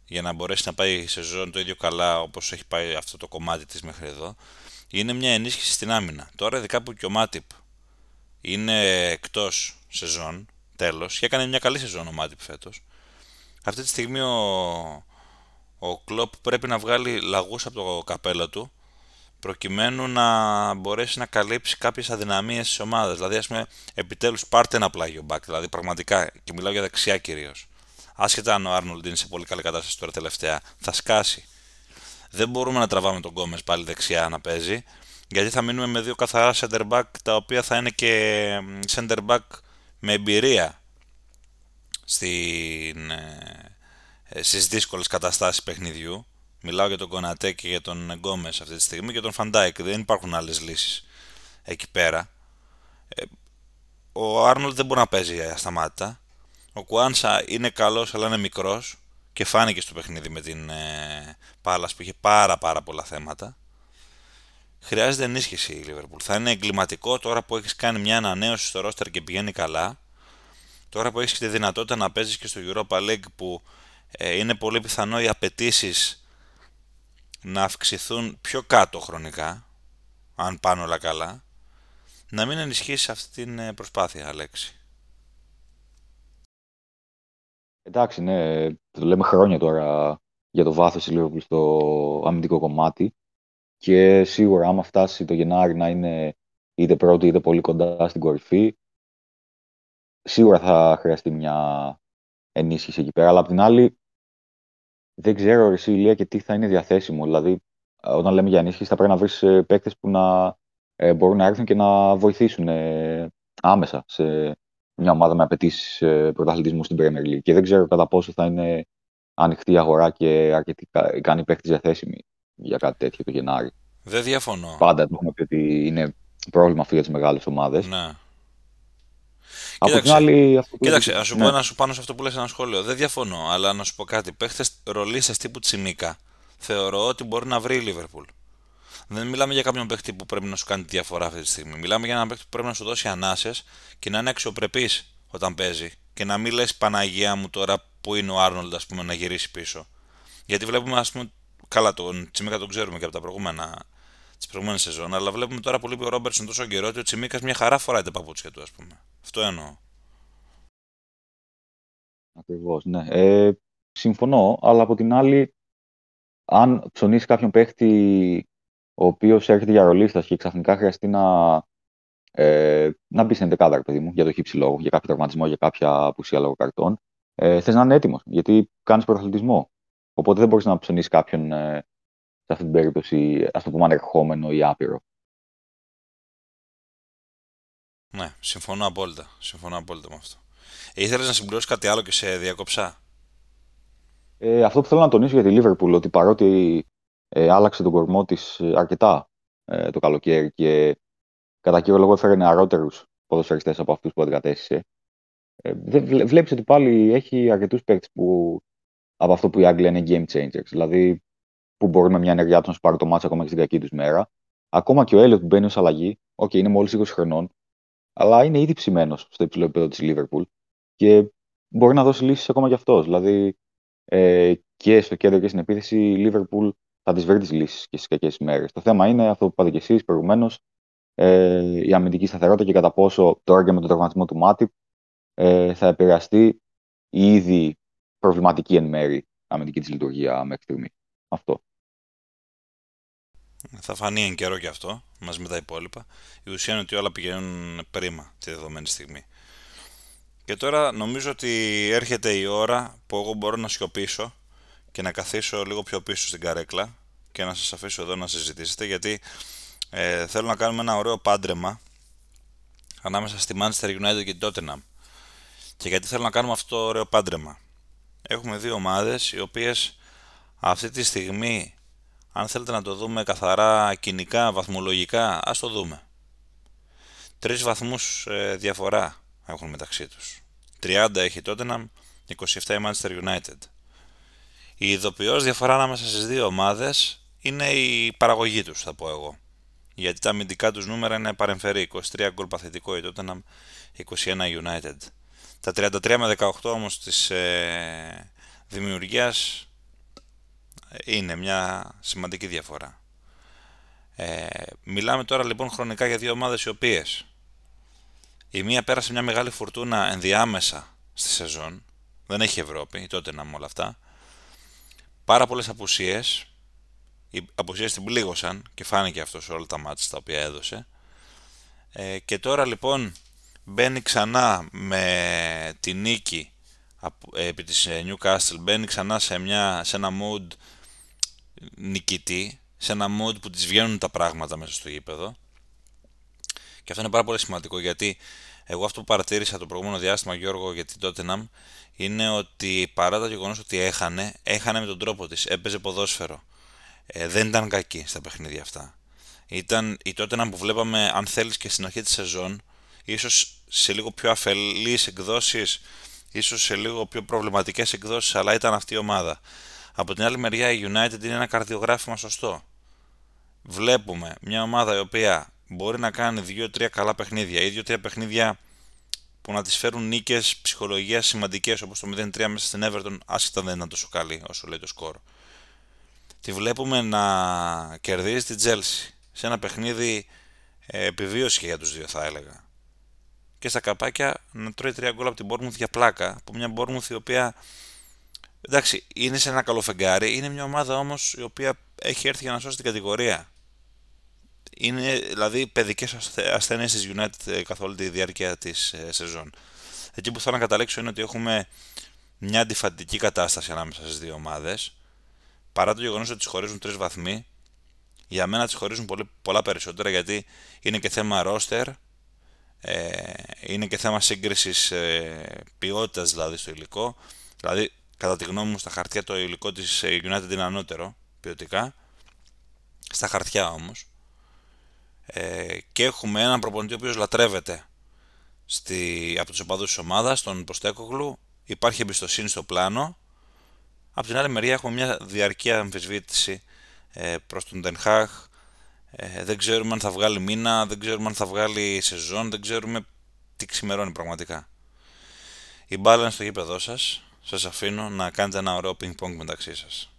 για να μπορέσει να πάει σε ζώνη το ίδιο καλά όπως έχει πάει αυτό το κομμάτι της μέχρι εδώ είναι μια ενίσχυση στην άμυνα. Τώρα, ειδικά που και ο Μάτιπ είναι εκτός σεζόν, τέλος, και έκανε μια καλή σεζόν ο Μάτιπ φέτος. Αυτή τη στιγμή ο, ο Κλοπ πρέπει να βγάλει λαγούς από το καπέλο του προκειμένου να μπορέσει να καλύψει κάποιες αδυναμίες της ομάδας. Δηλαδή, ας πούμε, επιτέλους πάρτε ένα πλάγιο μπακ. Δηλαδή, πραγματικά, και μιλάω για δεξιά κυρίως. Άσχετα αν ο Άρνολντ είναι σε πολύ καλή κατάσταση τώρα τελευταία, θα σκάσει δεν μπορούμε να τραβάμε τον Γκόμες πάλι δεξιά να παίζει, γιατί θα μείνουμε με δύο καθαρά center back τα οποία θα είναι και center back με εμπειρία στην, ε, στις δύσκολες καταστάσεις παιχνιδιού. Μιλάω για τον Κονατέ και για τον Γκόμες αυτή τη στιγμή και τον Φαν Ντάικ. Δεν υπάρχουν άλλες λύσεις εκεί πέρα. Ε, ο Άρνολτ δεν μπορεί να παίζει ασταμάτητα. Ο Κουάνσα είναι καλός αλλά είναι μικρός και φάνηκε στο παιχνίδι με την ε, Πάλας που είχε πάρα πάρα πολλά θέματα. Χρειάζεται ενίσχυση η Liverpool. Θα είναι εγκληματικό τώρα που έχεις κάνει μια ανανέωση στο ρόστερ και πηγαίνει καλά. Τώρα που έχεις τη δυνατότητα να παίζεις και στο Europa League που ε, είναι πολύ πιθανό οι απαιτήσεις να αυξηθούν πιο κάτω χρονικά, αν πάνε όλα καλά, να μην ενισχύσεις αυτή την ε, προσπάθεια, Αλέξη. Εντάξει, ναι, το λέμε χρόνια τώρα για το βάθος της Liverpool στο αμυντικό κομμάτι. Και σίγουρα άμα φτάσει το Γενάρη να είναι είτε πρώτη είτε πολύ κοντά στην κορυφή σίγουρα θα χρειαστεί μια ενίσχυση εκεί πέρα, αλλά απ' την άλλη δεν ξέρω εσύ Ηλία και τι θα είναι διαθέσιμο, δηλαδή όταν λέμε για ενίσχυση θα πρέπει να βρεις ε, παίκτες που να ε, μπορούν να έρθουν και να βοηθήσουν ε, άμεσα σε μια ομάδα με απαιτήσεις ε, πρωταθλητισμού στην Premier League. Και δεν ξέρω κατά πόσο θα είναι ανοιχτή η αγορά και αρκετή ικανή παίχτη διαθέσιμη για κάτι τέτοιο το Γενάρη. Δεν διαφωνώ. Πάντα έχουμε πει ότι είναι πρόβλημα αυτό για τι μεγάλες ομάδες. Ναι. Από κοίταξε, την άλλη, αυτό κοίταξε, να σου ναι. πω ένα, πάνω σε αυτό που λες ένα σχόλιο. Δεν διαφωνώ, αλλά να σου πω κάτι. Παίχτες ρολίστε τύπου Τσιμίκα θεωρώ ότι μπορεί να βρει η Λίβερπουλ. Δεν μιλάμε για κάποιον παίχτη που πρέπει να σου κάνει τη διαφορά αυτή τη στιγμή. Μιλάμε για έναν παίχτη που πρέπει να σου δώσει ανάσες και να είναι αξιοπρεπής όταν παίζει. Και να μην λες Παναγία μου τώρα που είναι ο Άρνολντ, ας πούμε, να γυρίσει πίσω. Γιατί βλέπουμε, ας πούμε, καλά τον Τσιμίκα τον ξέρουμε και από τα προηγούμενα τις προηγούμενες σεζόν, αλλά βλέπουμε τώρα που λείπει ο Ρόμπερτσον τόσο καιρό ότι ο Τσιμίκας μια χαρά φοράει τα παπούτσια του, ας πούμε. Αυτό εννοώ. Ακριβώς, ναι. Ε, συμφωνώ, αλλά από την άλλη, αν ψωνίσεις κάποιον παίχτη ο οποίος έρχεται για ρολίστας και ξαφνικά χρειαστεί να, ε, να μπει στην δεκάδα, παιδί μου, για το χύψη λόγο, για κάποιο τραυματισμό, για κάποια απουσία λόγω καρτών, ε, θες να είναι έτοιμος, γιατί κάνεις πρωταθλητισμό. Οπότε δεν μπορείς να ψωνίσεις κάποιον ε, σε αυτή την περίπτωση, ας το πούμε, ανερχόμενο ή άπειρο. Ναι, συμφωνώ απόλυτα. Συμφωνώ απόλυτα με αυτό. Ε, Ήθελες να συμπληρώσεις κάτι άλλο και σε διακόψα; Ε, αυτό που θέλω να τονίσω για τη Λίβερπουλ, ότι παρότι ε, άλλαξε τον κορμό της ε, αρκετά ε, το καλοκαίρι και κατά κύριο λόγο έφερε νεαρότερους ποδοσφαιριστές από αυτούς που αντικατέστησε. Ε, Βλέπεις ότι πάλι έχει αρκετούς παίκτες που από αυτό που οι Άγγλοι είναι game changers. Δηλαδή που μπορούν με μια ενέργειά τους να σου πάρουν το μάτσο ακόμα και στην κακή τους μέρα. Ακόμα και ο Έλιο που μπαίνει ως αλλαγή, OK, είναι μόλις 20 χρονών, αλλά είναι ήδη ψημένος στο υψηλό επίπεδο της Liverpool και μπορεί να δώσει λύσεις ακόμα κι αυτός. Δηλαδή ε, και στο κέντρο και στην επίθεση η Liverpool θα τις βρει τις λύσεις και στις κακές ημέρε. Το θέμα είναι αυτό που είπατε και εσείς προηγουμένως, ε, η αμυντική σταθερότητα και κατά πόσο τώρα και με τον τραυματισμό του Μάτιπ ε, θα επηρεαστεί η ήδη προβληματική εν μέρη αμυντική της λειτουργία μέχρι στιγμή. Αυτό. Θα φανεί εν καιρό και αυτό, μαζί με τα υπόλοιπα. Η ουσία είναι ότι όλα πηγαίνουν πρίμα τη δεδομένη στιγμή. Και τώρα νομίζω ότι έρχεται η ώρα που εγώ μπορώ να σιωπήσω και να καθίσω λίγο πιο πίσω στην καρέκλα και να σας αφήσω εδώ να συζητήσετε γιατί ε, θέλω να κάνουμε ένα ωραίο πάντρεμα ανάμεσα στη Manchester United και την Tottenham. Και γιατί θέλω να κάνουμε αυτό το ωραίο πάντρεμα. Έχουμε δύο ομάδες οι οποίες αυτή τη στιγμή αν θέλετε να το δούμε καθαρά κοινικά, βαθμολογικά, ας το δούμε. Τρεις βαθμούς ε, διαφορά έχουν μεταξύ τους. 30 έχει η Tottenham, 27 η Manchester United. Η ειδοποιώς διαφορά ανάμεσα στις δύο ομάδες είναι η παραγωγή τους, θα πω εγώ. Γιατί τα αμυντικά τους νούμερα είναι παρεμφερή. 23 γκολ παθητικό η Tottenham, 21 η United. Τα 33 με 18 όμως της ε, δημιουργίας είναι μια σημαντική διαφορά. Ε, μιλάμε τώρα λοιπόν χρονικά για δύο ομάδες οι οποίες η μία πέρασε μια μεγάλη φουρτούνα ενδιάμεσα στη σεζόν, δεν έχει Ευρώπη, τότε να όλα αυτά. Πάρα πολλές απουσίες, οι απουσίες την πλήγωσαν και φάνηκε αυτός σε όλα τα μάτια τα οποία έδωσε. Ε, και τώρα λοιπόν μπαίνει ξανά με τη νίκη επί της ε, Newcastle, μπαίνει ξανά σε, μια, σε ένα mood νικητή, σε ένα mood που της βγαίνουν τα πράγματα μέσα στο γήπεδο. Και αυτό είναι πάρα πολύ σημαντικό γιατί εγώ αυτό που παρατήρησα το προηγούμενο διάστημα, Γιώργο, για την Tottenham είναι ότι παρά το γεγονός ότι έχανε, έχανε με τον τρόπο της. Έπαιζε ποδόσφαιρο. Ε, δεν ήταν κακή στα παιχνίδια αυτά. Ήταν η Tottenham που βλέπαμε, αν θέλεις και στην αρχή της σεζόν, ίσως σε λίγο πιο αφελείς εκδόσεις, ίσως σε λίγο πιο προβληματικές εκδόσεις, αλλά ήταν αυτή η ομάδα. Από την άλλη μεριά, η United είναι ένα καρδιογράφημα σωστό. Βλέπουμε μια ομάδα η οποία μπορεί να κάνει 2-3 καλά παιχνίδια ή 2-3 παιχνίδια που να τις φέρουν νίκες ψυχολογίας σημαντικές όπως το 0-3 μέσα στην Everton άσχετα δεν είναι τόσο καλή όσο λέει το σκορ. Τη βλέπουμε να κερδίζει την Chelsea σε ένα παιχνίδι ε, επιβίωση και για τους δύο θα έλεγα. Και στα καπάκια να τρώει 3 γκολ από την Bournemouth για πλάκα. Από μια Bournemouth η οποία εντάξει είναι σε ένα καλό φεγγάρι. Είναι μια ομάδα όμως η οποία έχει έρθει για να σώσει την κατηγορία είναι δηλαδή παιδικές ασθένειες της United ε, καθ' όλη τη διάρκεια της ε, σεζόν. Εκεί που θέλω να καταλήξω είναι ότι έχουμε μια αντιφατική κατάσταση ανάμεσα στις δύο ομάδες. Παρά το γεγονός ότι τις χωρίζουν τρεις βαθμοί, για μένα τις χωρίζουν πολύ, πολλά περισσότερα γιατί είναι και θέμα roster, ε, είναι και θέμα σύγκρισης ε, ποιότητας δηλαδή στο υλικό. Δηλαδή, κατά τη γνώμη μου, στα χαρτιά το υλικό της United είναι ανώτερο ποιοτικά. Στα χαρτιά όμως ε, και έχουμε έναν προπονητή ο οποίος λατρεύεται στη, από τους οπαδούς της ομάδας, τον Ποστέκογλου, υπάρχει εμπιστοσύνη στο πλάνο. Από την άλλη μεριά έχουμε μια διαρκή αμφισβήτηση ε, προς τον Ten Ε, δεν ξέρουμε αν θα βγάλει μήνα, δεν ξέρουμε αν θα βγάλει σεζόν, δεν ξέρουμε τι ξημερώνει πραγματικά. Η μπάλα είναι στο γήπεδό σας. Σας αφήνω να κάνετε ένα ωραίο ping-pong μεταξύ σας.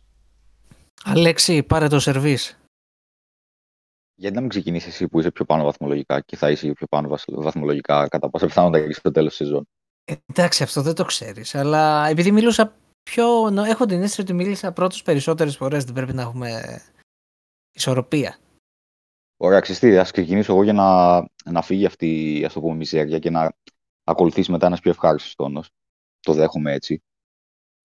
Αλέξη, πάρε το σερβίς. Γιατί να μην ξεκινήσεις εσύ που είσαι πιο πάνω βαθμολογικά και θα είσαι πιο πάνω βαθμολογικά κατά πάσα πιθανότητα και στο τέλος της σεζόν. Εντάξει, αυτό δεν το ξέρεις. Αλλά επειδή μιλούσα πιο. Έχω την αίσθηση ότι μίλησα πρώτου περισσότερες φορές. Δεν πρέπει να έχουμε ισορροπία. Ωραία, ξεστή, ας ξεκινήσω εγώ για να, να φύγει αυτή ας το πούμε, μιζέρια και να ακολουθήσει μετά ένας πιο ευχάριστος τόνος. Το δέχομαι έτσι.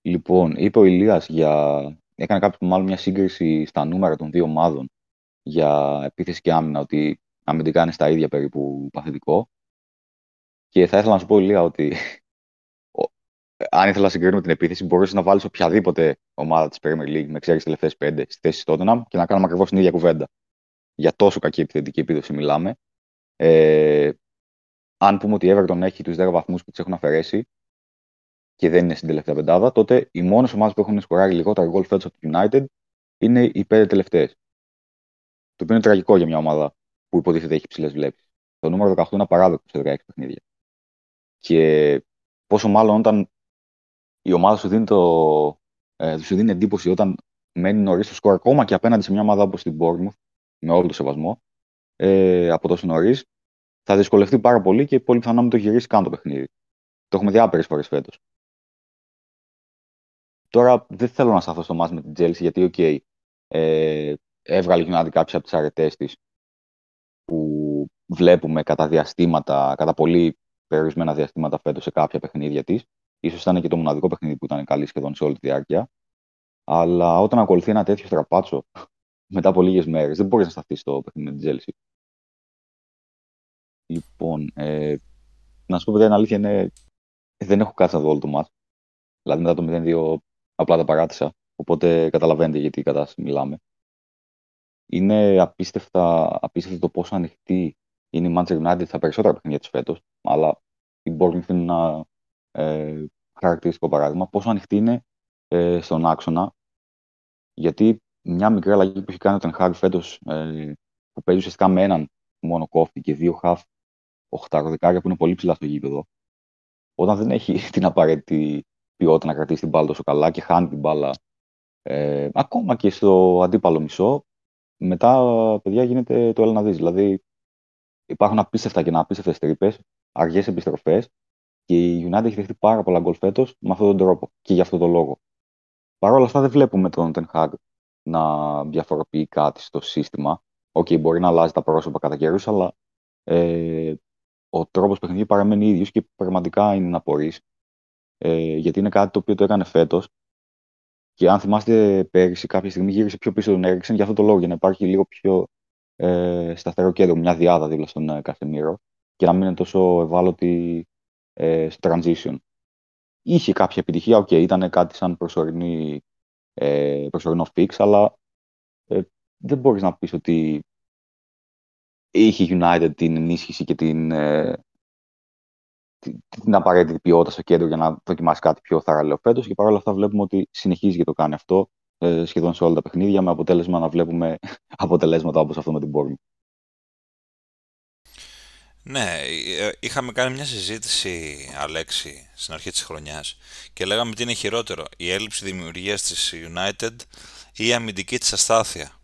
Λοιπόν, είπε ο Ηλίας για. Έκανε κάποιο μάλλον μια σύγκριση στα νούμερα των δύο ομάδων για επίθεση και άμυνα, ότι αμυντικά είναι στα ίδια περίπου παθητικό. Και θα ήθελα να σου πω, Ηλία, ότι αν ήθελα να συγκρίνουμε την επίθεση, μπορούσες να βάλεις οποιαδήποτε ομάδα της Premier League με ξέρεις τελευταίες πέντε στη θέση Tottenham και να κάνουμε ακριβώς την ίδια κουβέντα. Για τόσο κακή επιθετική επίδοση μιλάμε. Ε, αν πούμε ότι η Everton έχει τους 10 βαθμούς που τη έχουν αφαιρέσει και δεν είναι στην τελευταία πεντάδα, τότε οι μόνες ομάδες που έχουν σκοράρει λιγότερα γκολ φέτος από το United είναι οι πέντε τελευταίες. Το οποίο είναι τραγικό για μια ομάδα που υποτίθεται έχει ψηλέ βλέψεις. Το νούμερο 18 είναι απαράδεκτο σε 16 παιχνίδια. Και πόσο μάλλον όταν η ομάδα σου δίνει, το, ε, σου δίνει εντύπωση όταν μένει νωρίς στο σκορ, ακόμα και απέναντι σε μια ομάδα όπως την Bournemouth, με όλο το σεβασμό, ε, από τόσο νωρίς, θα δυσκολευτεί πάρα πολύ και πολύ πιθανό να μην το γυρίσει καν το παιχνίδι. Το έχουμε δει άπειρες φορές φέτος. Τώρα δεν θέλω να σταθώ στο μάτς με την Chelsea γιατί, okay, ε, έβγαλε United κάποιες από τις αρετές της που βλέπουμε κατά διαστήματα, κατά πολύ περιορισμένα διαστήματα φέτος σε κάποια παιχνίδια της. Ίσως ήταν και το μοναδικό παιχνίδι που ήταν καλή σχεδόν σε όλη τη διάρκεια. Αλλά όταν ακολουθεί ένα τέτοιο στραπάτσο μετά από λίγες μέρες, δεν μπορείς να σταθείς στο παιχνίδι με την Chelsea. Λοιπόν, ε, να σου πω ότι η αλήθεια είναι δεν έχω κάτσει να δω όλο το μάτς. Δηλαδή μετά το 0-2 απλά τα παράτησα. Οπότε καταλαβαίνετε γιατί η κατάσταση μιλάμε. Είναι απίστευτα, απίστευτο το πόσο ανοιχτή είναι η Manchester United στα περισσότερα παιχνίδια της φέτος. Αλλά η Bournemouth είναι ένα ε, χαρακτηριστικό παράδειγμα. Πόσο ανοιχτή είναι ε, στον άξονα. Γιατί μια μικρή αλλαγή που έχει κάνει ο Ten φέτος ε, που παίζει ουσιαστικά με έναν μόνο κόφτη και δύο χαφ οχταροδεκάρια που είναι πολύ ψηλά στο γήπεδο, όταν δεν έχει την απαραίτητη ποιότητα να κρατήσει την μπάλα τόσο καλά και χάνει την μπάλα ε, ακόμα και στο αντίπαλο μισό, μετά, παιδιά, γίνεται το έλα να δεις. Δηλαδή, υπάρχουν απίστευτα και απίστευτες τρύπες, αργές επιστροφές και η United έχει δεχτεί πάρα πολλά γκολ φέτος με αυτόν τον τρόπο και για αυτόν τον λόγο. Παρ' όλα αυτά δεν βλέπουμε τον Ten Hag να διαφοροποιεί κάτι στο σύστημα. Okay, μπορεί να αλλάζει τα πρόσωπα κατά καιρούς, αλλά ε, ο τρόπος παιχνιδιού παραμένει ίδιος και πραγματικά είναι να απορείς. Ε, γιατί είναι κάτι το οποίο το έκανε φέτος. Και αν θυμάστε πέρυσι, κάποια στιγμή γύρισε πιο πίσω τον Έρικσεν για αυτό το λόγο, για να υπάρχει λίγο πιο ε, σταθερό κέντρο, μια διάδα δίπλα στον ε, Κασεμίρο και να μην είναι τόσο ευάλωτη ε, στο transition. Είχε κάποια επιτυχία, okay, ήταν κάτι σαν προσωρινή, ε, προσωρινό fix, αλλά ε, δεν μπορείς να πεις ότι είχε United την ενίσχυση και την, ε, την απαραίτητη ποιότητα στο κέντρο για να δοκιμάσει κάτι πιο θαρραλέο φέτος. Και παρόλα αυτά βλέπουμε ότι συνεχίζει και το κάνει αυτό ε, σχεδόν σε όλα τα παιχνίδια, με αποτέλεσμα να βλέπουμε αποτελέσματα όπως αυτό με την Bournemouth. Ναι, ε, είχαμε κάνει μια συζήτηση, Αλέξη, στην αρχή της χρονιάς και λέγαμε τι είναι χειρότερο, η έλλειψη δημιουργίας της United ή η αμυντική της αστάθεια.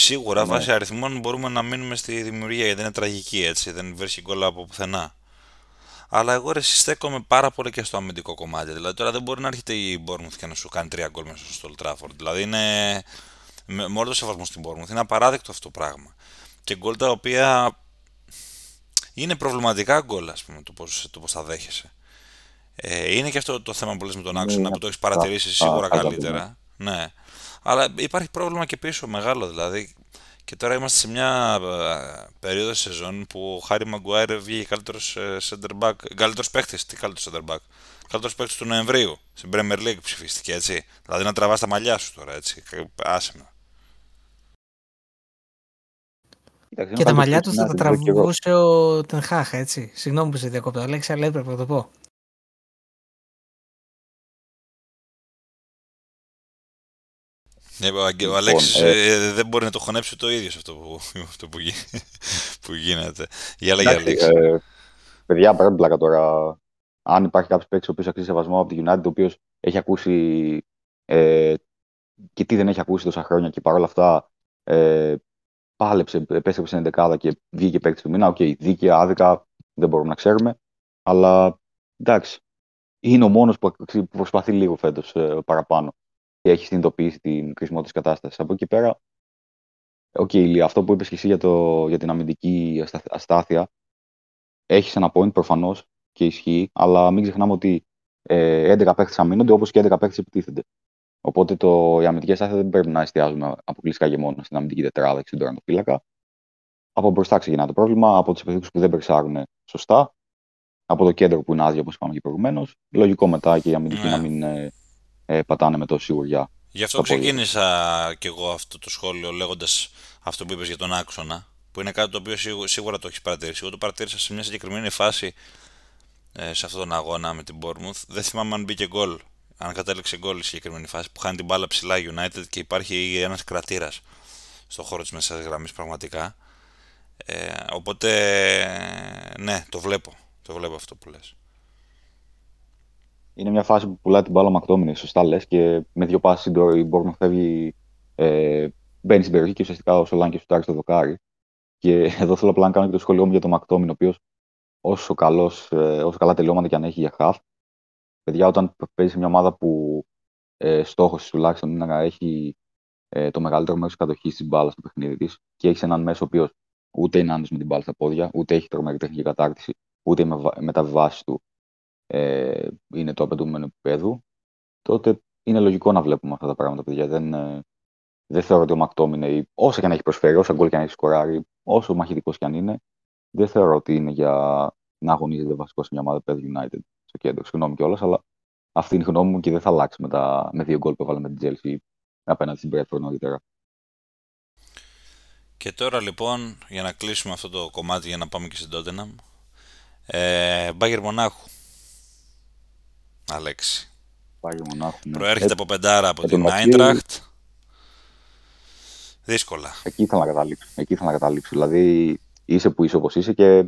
Ε, σίγουρα, ναι. βάσει αριθμών μπορούμε να μείνουμε στη δημιουργία γιατί είναι τραγική έτσι, δεν βρίσκει γκολ από πουθενά. Αλλά εγώ ρε στέκομαι πάρα πολύ και στο αμυντικό κομμάτι. Δηλαδή τώρα δεν μπορεί να έρχεται η Bournemouth και να σου κάνει τρία γκολ μέσα στο Old Trafford. Δηλαδή είναι. Με, όλο το σεβασμό στην Bournemouth. Είναι απαράδεκτο αυτό το πράγμα. Και γκολ τα οποία είναι προβληματικά γκολ, ας πούμε, το πώς το πώς θα δέχεσαι. Ε, είναι και αυτό το θέμα που λες με τον άξονα ναι, που το έχεις παρατηρήσει σίγουρα καλύτερα. Ναι. Αλλά υπάρχει πρόβλημα και πίσω μεγάλο δηλαδή. Και τώρα είμαστε σε μια ε, περίοδο σεζόν που ο Χάρη Μαγκουάιρ βγήκε καλύτερος ε, center back, καλύτερος παίκτης. Τι καλύτερος center back. Καλύτερος παίκτης του Νοεμβρίου. Στην Premier League ψηφίστηκε έτσι. Δηλαδή να τραβάς τα μαλλιά σου τώρα έτσι. Άσε με. Και τα μαλλιά τους θα τα τραβούσε ο Τενχάχ, έτσι. Συγγνώμη που σε διακόπτω, Αλέξη, αλλά έπρεπε να το πω. Ναι, ο λοιπόν, Αλέξης ε, ε, δεν μπορεί να το χωνέψει το ίδιο αυτό που, αυτό που, που γίνεται. Για λέγε Αλέξης. Ε, παιδιά, πρέπει πλάκα τώρα. Αν υπάρχει κάποιος παίκτης ο οποίος αξίζει σεβασμό από τη United, ο οποίος έχει ακούσει ε, και τι δεν έχει ακούσει τόσα χρόνια και παρόλα αυτά ε, πάλεψε, επέστρεψε στην δεκάδα και βγήκε παίκτης του μήνα. Okay, δίκαια, άδικα, δεν μπορούμε να ξέρουμε. Αλλά εντάξει, είναι ο μόνος που προσπαθεί λίγο φέτος ε, παραπάνω και έχει συνειδητοποιήσει την κρισιμότητα της κατάστασης. Από εκεί πέρα, okay, αυτό που είπες και εσύ για, το, για την αμυντική αστάθεια, έχεις ένα point προφανώς και ισχύει, αλλά μην ξεχνάμε ότι ε, 11 παίχτε αμήνονται όπως και 11 παίχτε επιτίθενται. Οπότε το, η αμυντική αστάθεια δεν πρέπει να εστιάζουμε αποκλειστικά και μόνο στην αμυντική τετράδα και στην τερματοφύλακα. Από μπροστά ξεκινά το πρόβλημα, από τους επιθέτου που δεν περσάρουν σωστά, από το κέντρο που είναι άδειο, όπως είπαμε και προηγουμένως. Λογικό μετά και η αμυντική yeah. να μην ε, ε, πατάνε με τόση σιγουριά. Γι' αυτό ξεκίνησα κι εγώ αυτό το σχόλιο λέγοντας αυτό που είπες για τον άξονα, που είναι κάτι το οποίο σίγουρα το έχεις παρατηρήσει. Εγώ το παρατήρησα σε μια συγκεκριμένη φάση ε, σε αυτόν τον αγώνα με την Bournemouth. Δεν θυμάμαι αν μπήκε γκολ. Αν κατέληξε γκολ η συγκεκριμένη φάση που χάνει την μπάλα ψηλά United και υπάρχει ένας κρατήρας στο χώρο της μέσας γραμμής πραγματικά. Ε, οπότε, ναι, το βλέπω. Το βλέπω αυτό που λες είναι μια φάση που πουλάει την μπάλα ο Μακτόμινι, σωστά λες, και με δύο πάσει η να φεύγει, ε, μπαίνει στην περιοχή και ουσιαστικά ο Σολάνκης σου τάρει στο δοκάρι. Και εδώ θέλω απλά να κάνω και το σχολείο μου για τον Μακτόμιν, ο οποίος όσο, καλός, ε, όσο καλά τελειώματα και αν έχει για half, παιδιά, όταν παίζει μια ομάδα που ε, στόχος τουλάχιστον είναι να έχει ε, το μεγαλύτερο μέρος κατοχής της μπάλας στο παιχνίδι της και έχεις έναν μέσο ο οποίος ούτε είναι άντρε με την μπάλα στα πόδια, ούτε έχει τρομερή τεχνική κατάρτιση, ούτε με, μεταβιβάσεις του ε, είναι το απαιτούμενο επίπεδο, τότε είναι λογικό να βλέπουμε αυτά τα πράγματα, παιδιά. Δεν, ε, δεν θεωρώ ότι ο Μακτόμινε, όσο και αν έχει προσφέρει, όσο γκολ και αν έχει σκοράρει, όσο μαχητικός και αν είναι, δεν θεωρώ ότι είναι για να αγωνίζεται βασικό σε μια ομάδα Ped United στο κέντρο. Συγγνώμη κιόλας, αλλά αυτή είναι η γνώμη μου και δεν θα αλλάξει με, τα, με δύο γκολ που έβαλε με την Chelsea απέναντι στην Bradford νωρίτερα. Και τώρα λοιπόν, για να κλείσουμε αυτό το κομμάτι για να πάμε και στην Tottenham, ε, Μπάγκερ Μονάχου. Αλέξη. Μπάγκερ Μονάχου. Ναι. Προέρχεται από πεντάρα από την Άιντραχτ. Δύσκολα. Εκεί ήθελα να καταλήξω. Εκεί ήθελα να καταλήξω. Δηλαδή, είσαι που είσαι όπως είσαι και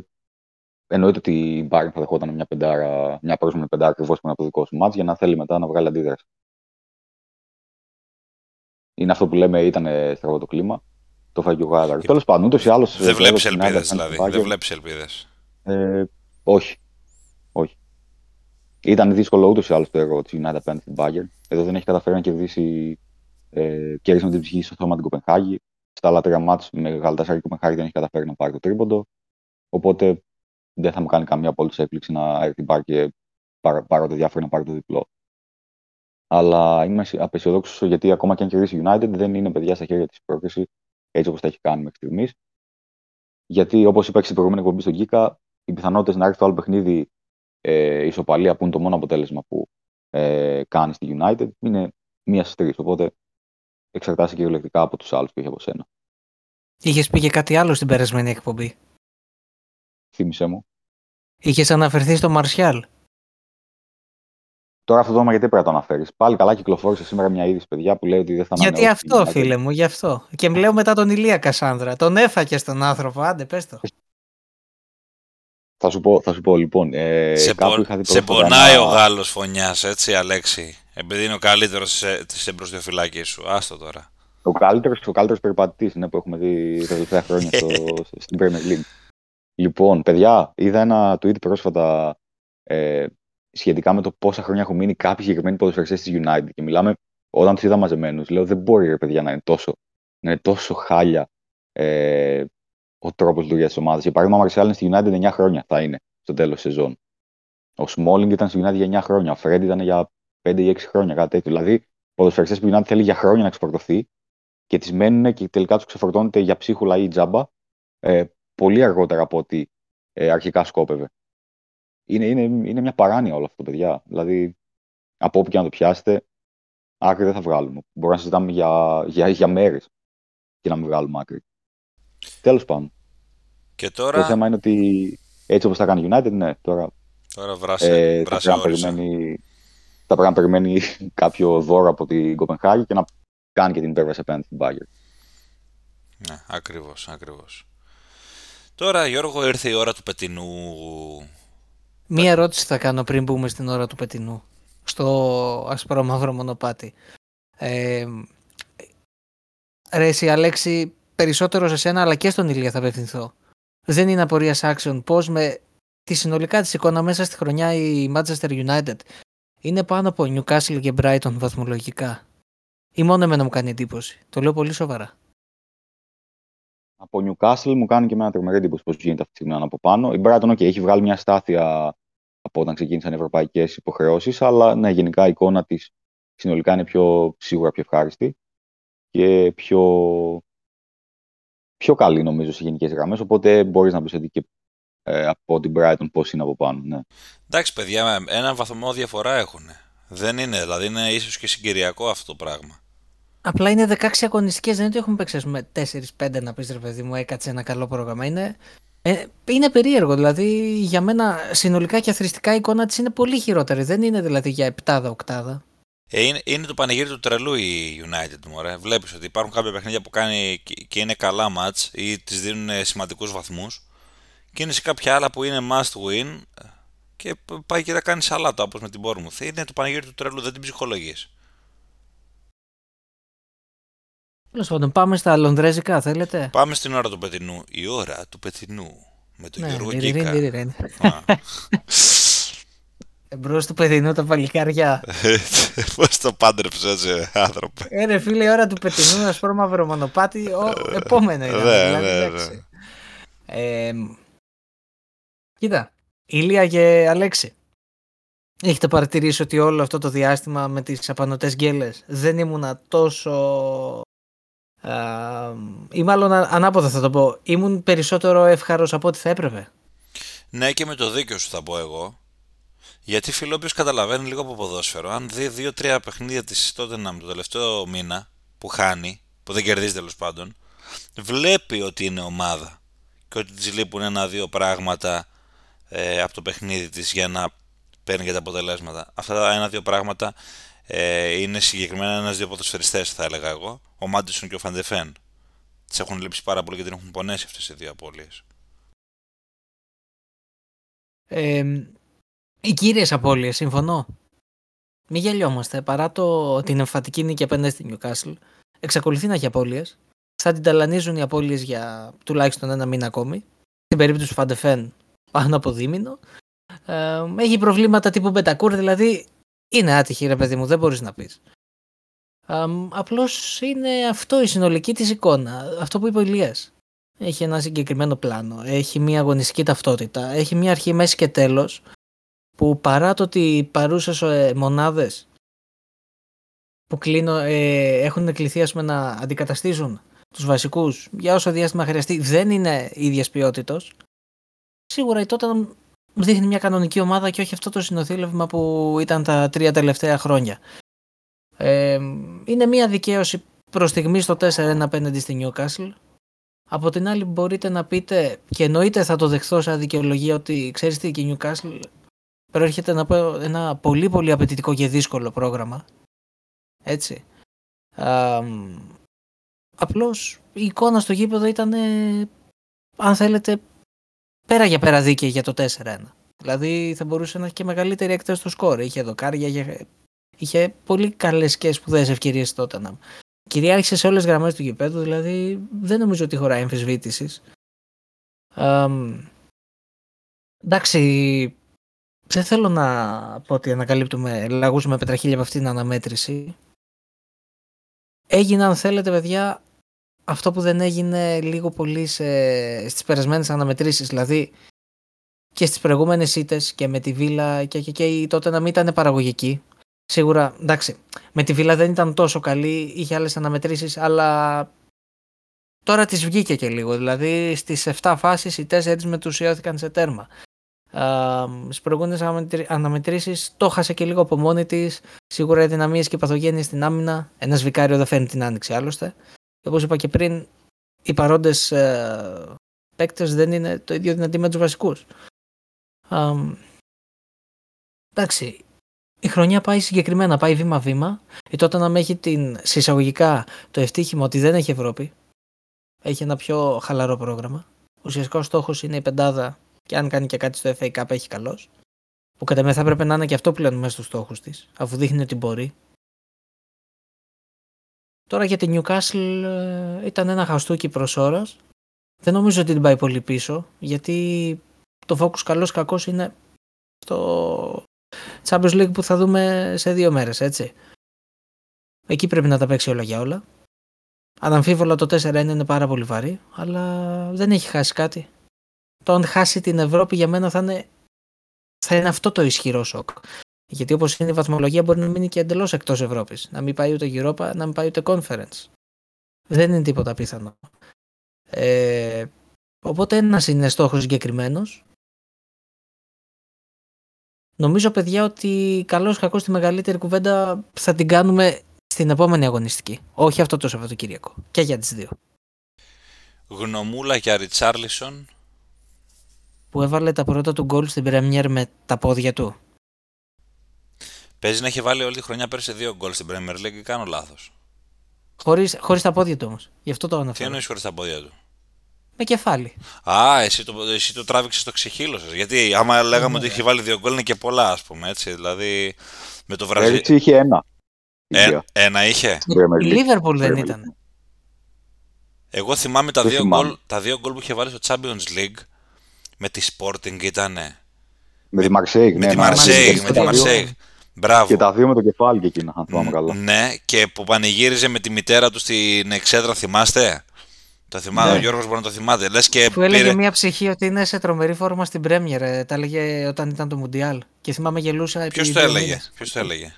εννοείται ότι η Bayern θα δεχόταν μια, πεντάρα, μια πρόσμενη πεντάρα ακριβώς από το δικό σου μάτς για να θέλει μετά να βγάλει αντίδραση. Είναι αυτό που λέμε, ήταν στραβό το κλίμα. Το φάγει ο Γάλαρ. Τέλος πάντων, ούτως ή άλλως. Δεν βλέπεις ελπίδες δηλαδή. Δεν βλέπεις ελπίδες. Ε, όχι. Όχι. Ήταν δύσκολο ούτως ή άλλως το έργο της United απέναντι στην Bayern. Εδώ δεν έχει καταφέρει να κερδίσει. Ε, κέρδισε με την ψυχή στο θέμα την Κοπενχάγη. Στα άλλα τρία μάτς με Γαλατασάρη και Κοπενχάγη δεν έχει καταφέρει να πάρει το τρίποντο. Οπότε δεν θα μου κάνει καμία απόλυτη έκπληξη να έρθει την και πάρω το διάφορο να πάρει το διπλό. Αλλά είμαι απεσιοδόξο γιατί ακόμα και αν κερδίσει η United δεν είναι παιδιά στα χέρια της πρόκριση έτσι όπως τα έχει κάνει μέχρι στιγμής. Γιατί όπως είπα και στην προηγούμενη εκπομπή στον Κίκα, οι πιθανότητες να έρθει το άλλο παιχνίδι ε, ισοπαλία που είναι το μόνο αποτέλεσμα που ε, κάνει στη United είναι μία στις τρεις. Οπότε εξαρτάσαι κυριολεκτικά από τους άλλους που έχει από σένα. Είχες πει και κάτι άλλο στην περασμένη εκπομπή. Θύμησέ μου. Είχες αναφερθεί στο Μαρσιάλ. Τώρα αυτό το όνομα γιατί πρέπει να το αναφέρεις; Πάλι καλά κυκλοφόρησε σήμερα μια είδηση, παιδιά, που λέει ότι δεν θα Γιατί αυτό, φίλε μου, γι' αυτό. Και λέω μετά τον Ηλία Κασάνδρα. Τον έφακε στον άνθρωπο, άντε, πες το. Θα σου πω, θα σου πω λοιπόν. Ε, σε, πο... σε πονάει ο Γάλλος φωνιάς, έτσι, Αλέξη; Επειδή είναι ο καλύτερος τη εμπροστιοφυλάκη σου. Άστο τώρα. Ο καλύτερος ο καλύτερος περιπατητής ναι, που έχουμε δει τα τελευταία χρόνια στο, στην Premier League. Λοιπόν, παιδιά, είδα ένα tweet πρόσφατα ε, σχετικά με το πόσα χρόνια έχουν μείνει κάποιοι συγκεκριμένοι ποδοσφαιριστές της United. Και μιλάμε, όταν τους είδα μαζεμένους, λέω δεν μπορεί ρε παιδιά να είναι τόσο, να είναι τόσο χάλια ε, ο τρόπος λειτουργίας της ομάδας. Για παράδειγμα, ο Μαρσιάλ είναι στη United 9 χρόνια θα είναι στο τέλος της σεζόν. Ο Σμόλινγκ ήταν στη United για 9 χρόνια. Ο Φρέντ ήταν για 5 ή 6 χρόνια, κάτι τέτοιο. Δηλαδή, ποδοσφαιριστές που η United θέλει για χρόνια να εξφορτωθεί και τις μένουν και τελικά τους ξεφορτώνεται για ψίχουλα ή τζάμπα ε, πολύ αργότερα από ό,τι ε, αρχικά σκόπευε είναι, είναι, είναι μια παράνοια όλο αυτό, παιδιά. Δηλαδή, από όπου και να το πιάσετε, άκρη δεν θα βγάλουμε. Μπορούμε να συζητάμε για, για, για μέρες και να μην βγάλουμε άκρη. Τέλος πάντων. Και τώρα... Το θέμα είναι ότι έτσι όπως θα κάνει United, ναι, τώρα. Τώρα βράσε, ε, βράσε θα, πρέπει περιμένει, θα πρέπει να περιμένει κάποιο δώρο από την Κοπενχάγη και να κάνει και την υπέρβαση απέναντι στην Bayern. Ναι, ακριβώς, ακριβώς. Τώρα, Γιώργο, ήρθε η ώρα του πετινού Μία ερώτηση θα κάνω πριν μπούμε στην ώρα του πετινού. Στο ασπρό μαύρο μονοπάτι. Ε, ρε εσύ Αλέξη, περισσότερο σε σένα αλλά και στον Ηλία θα απευθυνθώ. Δεν είναι απορίας άξιων πώς με τη συνολικά της εικόνα μέσα στη χρονιά η Manchester United είναι πάνω από Newcastle και Brighton βαθμολογικά. Ή μόνο εμένα μου κάνει εντύπωση. Το λέω πολύ σοβαρά από Newcastle μου κάνει και μια τρομερή εντύπωση πώς γίνεται αυτή τη στιγμή από πάνω. Η Brighton, okay, έχει βγάλει μια στάθεια από όταν ξεκίνησαν οι ευρωπαϊκές υποχρεώσεις, αλλά ναι, γενικά η εικόνα της συνολικά είναι πιο σίγουρα πιο ευχάριστη και πιο, πιο καλή νομίζω σε γενικές γραμμές. Οπότε μπορείς να πεις και ε, από την Brighton πώς είναι από πάνω. Ναι. Εντάξει, παιδιά, ένα βαθμό διαφορά έχουν. Δεν είναι, δηλαδή είναι ίσως και συγκυριακό αυτό το πράγμα. Απλά είναι 16 αγωνιστικές, δεν είναι ότι έχουμε παίξει με 4-5 να πεις ρε παιδί μου, έκατσε ένα καλό πρόγραμμα. Είναι, ε, είναι περίεργο. Δηλαδή για μένα συνολικά και αθρηστικά η εικόνα της είναι πολύ χειρότερη. Δεν είναι δηλαδή για 7-8. Ε, είναι, είναι το πανηγύρι του τρελού η United μου. Βλέπεις ότι υπάρχουν κάποια παιχνίδια που κάνει και είναι καλά match ή τη δίνουν σημαντικούς βαθμούς. Και είναι σε κάποια άλλα που είναι must win και πάει και τα κάνει σαλάτα όπως με την Bournemouth. Είναι το πανηγύρι του τρελού, δεν την ψυχολογείς. Τέλος πάντων, πάμε στα λονδρέζικα, θέλετε; Πάμε στην ώρα του πετινού. Η ώρα του πετινού. Με τον Ναι, Γιώργο ριριν, Γκίκα. ριριν. Α. Εμπρός του παιδινού τα παλικάρια. Πώς το πάντρεψες έτσι, άνθρωπε. Ε, ρε φίλε, η ώρα του πετινού, ένα σπρώμα μαύρο μονοπάτι, ο επόμενο ήταν. Ναι, δηλαδή, ναι, εντάξει. ναι. Ε, κοίτα, Ηλία και Αλέξη. Έχετε παρατηρήσει ότι όλο αυτό το διάστημα με τις απανωτές γκέλες δεν ήμουνα τόσο... α, ή μάλλον α- ανάποδα θα το πω. Ήμουν περισσότερο εύχαρος από ό,τι θα έπρεπε; Ναι, και με το δίκιο σου θα πω εγώ. Γιατί φίλο, όποιος καταλαβαίνει λίγο από ποδόσφαιρο, αν δει δύο-τρία παιχνίδια της Tottenham το τελευταίο μήνα που χάνει, που δεν κερδίζει τέλος πάντων, βλέπει ότι είναι ομάδα και ότι της λείπουν ένα-δύο πράγματα ε, από το παιχνίδι της για να παίρνει και τα αποτελέσματα. Αυτά τα ένα-δύο πράγματα ε, είναι συγκεκριμένα ένα-δύο ποδοσφαιριστές, θα έλεγα εγώ. Ο Μάντισον και ο Φαντεφέν. Τη έχουν λείψει πάρα πολύ και την έχουν πονέσει αυτές οι δύο απώλειες. Ε, οι κύριες απώλειες, συμφωνώ. Μην γελιόμαστε. Παρά το, την εμφατική νίκη απέναντι στη Newcastle, εξακολουθεί να έχει απώλειες. Θα την ταλανίζουν οι απώλειες για τουλάχιστον ένα μήνα ακόμη. Στην περίπτωση του Φαντεφέν, πάνω από δίμηνο. Ε, έχει προβλήματα τύπου Μπετακούρ, δηλαδή είναι άτυχη ρε παιδί μου, δεν μπορείς να πεις. Ε, απλώς είναι αυτό η συνολική της εικόνα. Αυτό που είπε ο Ηλίας. Έχει ένα συγκεκριμένο πλάνο, έχει μια αγωνιστική ταυτότητα, έχει μια αρχή, μέση και τέλος που παρά το ότι οι παρούσες ε, μονάδες που κλείνω, ε, έχουν κληθεί ας πούμε, να αντικαταστήσουν τους βασικούς για όσο διάστημα χρειαστεί δεν είναι ίδιας ποιότητος σίγουρα η τότε δείχνει μια κανονική ομάδα και όχι αυτό το συνοθήλευμα που ήταν τα τρία τελευταία χρόνια. Ε, είναι μια δικαίωση προς στιγμή στο 4-1 απέναντι στη Newcastle από την άλλη μπορείτε να πείτε και εννοείται θα το δεχθώ σαν δικαιολογία ότι ξέρεις τι και η Newcastle προέρχεται να πω ένα πολύ πολύ απαιτητικό και δύσκολο πρόγραμμα. Έτσι. Α, μ, απλώς η εικόνα στο γήπεδο ήταν ε, αν θέλετε πέρα για πέρα δίκαιη για το 4-1. Δηλαδή θα μπορούσε να έχει και μεγαλύτερη έκταση στο σκορ. Είχε δοκάρια, είχε, είχε πολύ καλές και σπουδαίες ευκαιρίες τότε να κυριάρχησε σε όλες τις γραμμές του γηπέδου, δηλαδή δεν νομίζω ότι χωράει εμφισβήτηση. εντάξει, δεν θέλω να πω ότι ανακαλύπτουμε λαγούς με πετραχίλια από αυτήν την αναμέτρηση. Έγινε, αν θέλετε, παιδιά, αυτό που δεν έγινε λίγο πολύ σε, στις περασμένες αναμετρήσεις, δηλαδή και στις προηγούμενες ήττες και με τη Βίλα και, και, και τότε να μην ήταν παραγωγική. Σίγουρα, εντάξει, με τη Βίλα δεν ήταν τόσο καλή, είχε άλλες αναμετρήσεις, αλλά τώρα τις βγήκε και λίγο. Δηλαδή στις 7 φάσεις οι 4 μετουσιώθηκαν σε τέρμα. Uh, Στις προηγούμενες αναμετρήσεις το χάσε και λίγο από μόνη της. Σίγουρα οι δυναμίες και παθογένειες στην άμυνα. Ένας βικάριο δεν φέρνει την άνοιξη άλλωστε. Και όπως είπα και πριν, οι παρόντες uh, παίκτες δεν είναι το ίδιο δυνατοί με τους βασικούς. Uh, εντάξει, η χρονιά πάει συγκεκριμένα, πάει βήμα-βήμα. Η τότε να έχει την συσσαγωγικά το ευτύχημα ότι δεν έχει Ευρώπη. Έχει ένα πιο χαλαρό πρόγραμμα. Ουσιαστικά ο στόχος είναι η πεντάδα και αν κάνει και κάτι στο FA Cup έχει καλός. Που κατά με θα έπρεπε να είναι και αυτό πλέον μέσα στους στόχους της, αφού δείχνει ότι μπορεί. Τώρα για την Newcastle ε, ήταν ένα χαστούκι προς ώρας. Δεν νομίζω ότι την πάει πολύ πίσω, γιατί το focus καλός κακός είναι στο Champions League που θα δούμε σε δύο μέρες, έτσι. Εκεί πρέπει να τα παίξει όλα για όλα. Αναμφίβολα το 4-1 είναι πάρα πολύ βαρύ, αλλά δεν έχει χάσει κάτι. Το αν χάσει την Ευρώπη για μένα θα είναι, θα είναι αυτό το ισχυρό σοκ. Γιατί όπως είναι η βαθμολογία μπορεί να μείνει και εντελώς εκτός Ευρώπης. Να μην πάει ούτε Europa, να μην πάει ούτε Conference. Δεν είναι τίποτα πιθανό. Ε, οπότε ένας είναι στόχος συγκεκριμένος. Νομίζω παιδιά ότι καλώς κακό τη μεγαλύτερη κουβέντα θα την κάνουμε στην επόμενη αγωνιστική. Όχι αυτό το Σαββατοκύριακο. Και για τις δύο. Γνωμούλα για Ριτσάρλισον. Που έβαλε τα πρώτα του γκολ στην Πρέμιερ με τα πόδια του. Παίζει να έχει βάλει όλη τη χρονιά πέρσι δύο γκολ στην Premier League ή κάνω λάθος. Χωρίς, χωρίς τα πόδια του όμως. Γι' αυτό το αναφέρω. Τι εννοείς χωρίς τα πόδια του; Με κεφάλι. Α, εσύ το, εσύ το τράβηξες στο ξεχύλο σα. Γιατί άμα λέγαμε ότι είχε βάλει δύο γκολ είναι και πολλά, ας πούμε έτσι. Δηλαδή με το Βραζίλ. Έτσι είχε ένα. Ε, ένα είχε; Η Λίβερπουλ δεν ήταν. Εγώ θυμάμαι τα δύο, γκολ, τα δύο γκολ που είχε βάλει στο Champions League Με τη Sporting ήτανε. Με τη Μαρσέιγ, Με ναι. τη να- Μαρσέιγ, και με τα τη δύο- Μαρσέιγ. Μπράβο. Και τα δύο με το κεφάλι και εκείνα, αν θυμάμαι καλά. Ναι, και που πανηγύριζε με τη μητέρα του στην εξέδρα, θυμάστε; Το θυμάμαι, Ναι. ο Γιώργος μπορεί να το θυμάται. Λες και Που έλεγε πήρε... μια ψυχή ότι είναι σε τρομερή φόρμα στην Πρέμιερ. ε, Τα έλεγε όταν ήταν το Μουντιάλ. Και θυμάμαι γελούσα. επί Ποιος το δύο έλεγε, μήνες. ποιος το έλεγε;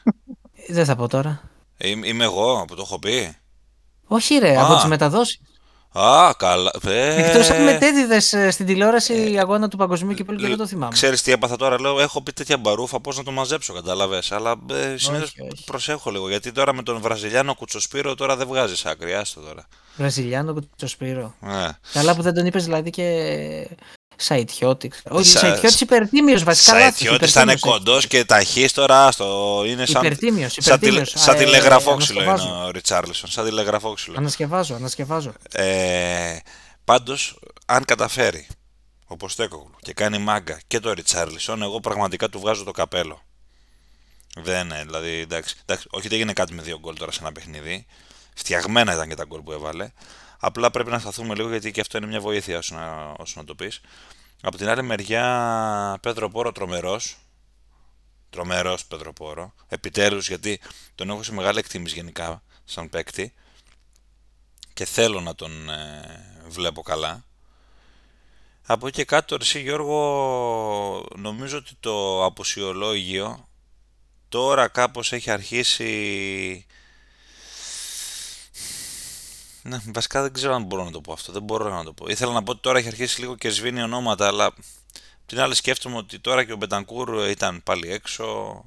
Ε, Δεν θα πω τώρα. Ε, Είμαι είμαι εγώ που το έχω πει. Όχι, ρε, Α. από τις μεταδόσεις. Α, καλά. Ε, Εκτός αν μετέδιδε στην τηλεόραση αγώνα του Παγκοσμίου Κυπέλου και δεν το θυμάμαι. Ξέρεις τι έπαθα τώρα, λέω, έχω πει τέτοια μπαρούφα, πώς να το μαζέψω, καταλαβες. Αλλά ε, συνήθως Όχι, όχι. προσέχω λίγο, γιατί τώρα με τον Βραζιλιάνο Κουτσοσπύρο τώρα δεν βγάζεις άκρη, άστο τώρα. Βραζιλιάνο το Σπύρο. Ε. Καλά που δεν τον είπες δηλαδή και Σαϊτιώτης. Όχι, Σα- Σαϊτιώτης υπερτίμιος βασικά. λάθος, Σαϊτιώτης θα είναι υπερτίμιος, κοντός και ταχύς τώρα, άστο, είναι σαν, Υπερτίμιος, σαν, τηλε- υπερτίμιος. σαν Ε, τηλεγραφόξυλο είναι ανασκευάζω. ο Ριτσάρλισον, σαν τηλεγραφόξυλο. Ανασκευάζω, ανασκευάζω. Ε, πάντως, αν καταφέρει ο Ποστέκογλου και κάνει μάγκα και το Ριτσάρλισον, εγώ πραγματικά του βγάζω το καπέλο. Δεν είναι, δηλαδή, εντάξει, εντάξει, όχι ότι έγινε κάτι με δύο γκολ τώρα σε ένα παιχνίδι. Φτιαγμένα ήταν και τα γκολ που έβαλε. Απλά πρέπει να σταθούμε λίγο γιατί και αυτό είναι μια βοήθεια όσο να, όσο να το πεις. Από την άλλη μεριά, Πέτρο Πόρο τρομερός. Τρομερός Πέτρο Πόρο. Επιτέλους, γιατί τον έχω σε μεγάλη εκτίμηση γενικά σαν παίκτη και θέλω να τον ε, βλέπω καλά. Από εκεί και κάτω, εσύ Γιώργο, νομίζω ότι το αποσιολόγιο τώρα κάπως έχει αρχίσει... Ναι, βασικά δεν ξέρω αν μπορώ να το πω αυτό, δεν μπορώ να το πω. Ήθελα να πω ότι τώρα έχει αρχίσει λίγο και σβήνει ονόματα, αλλά απ' την άλλη σκέφτομαι ότι τώρα και ο Μπετανκούρ ήταν πάλι έξω.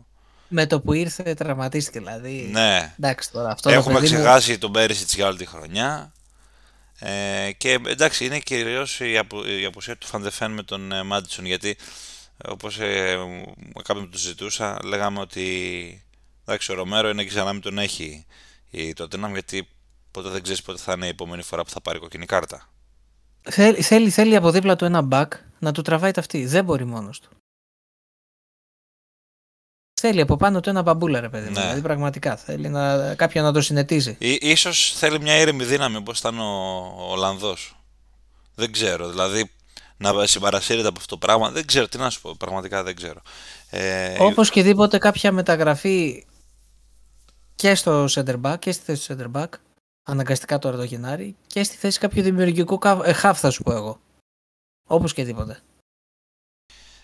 Με το που ήρθε τραυματίστηκε δηλαδή. Ναι, Εντάξει τώρα αυτό το Έχουμε παιδί μου- ξεχάσει τον Πέρυσιτ για όλη τη χρονιά. Ε, και εντάξει, είναι κυρίως η, απο, η απουσία του Φαντεφέν με τον ε, Μάντισον. Γιατί όπως ε, κάποιοι που το συζητούσα, λέγαμε ότι εντάξει, ο Ρομέρο είναι και σαν να μην τον έχει η Tottenham, γιατί ποτέ δεν ξέρεις πότε θα είναι η επόμενη φορά που θα πάρει κοκκινή κάρτα. Θέλει, θέλει, θέλει από δίπλα του ένα back να του τραβάει ταυτί. Δεν μπορεί μόνος του. Θέλει από πάνω του ένα μπαμπούλα, ρε παιδί μου. Ναι. Δηλαδή πραγματικά θέλει να, κάποιον να το συνετίζει. Ή, ίσως θέλει μια ήρεμη δύναμη όπως ήταν ο, ο Ολλανδός. Δεν ξέρω, δηλαδή να συμπαρασύρεται από αυτό το πράγμα. Δεν ξέρω τι να σου πω, πραγματικά δεν ξέρω. Ε, Όπως και δίποτε κάποια μεταγραφή και στο center back και στη θέση του center back, αναγκαστικά τώρα το Γενάρη, και στη θέση κάποιου δημιουργικού κα- ε, half θα σου πω εγώ. Όπως και δίποτε.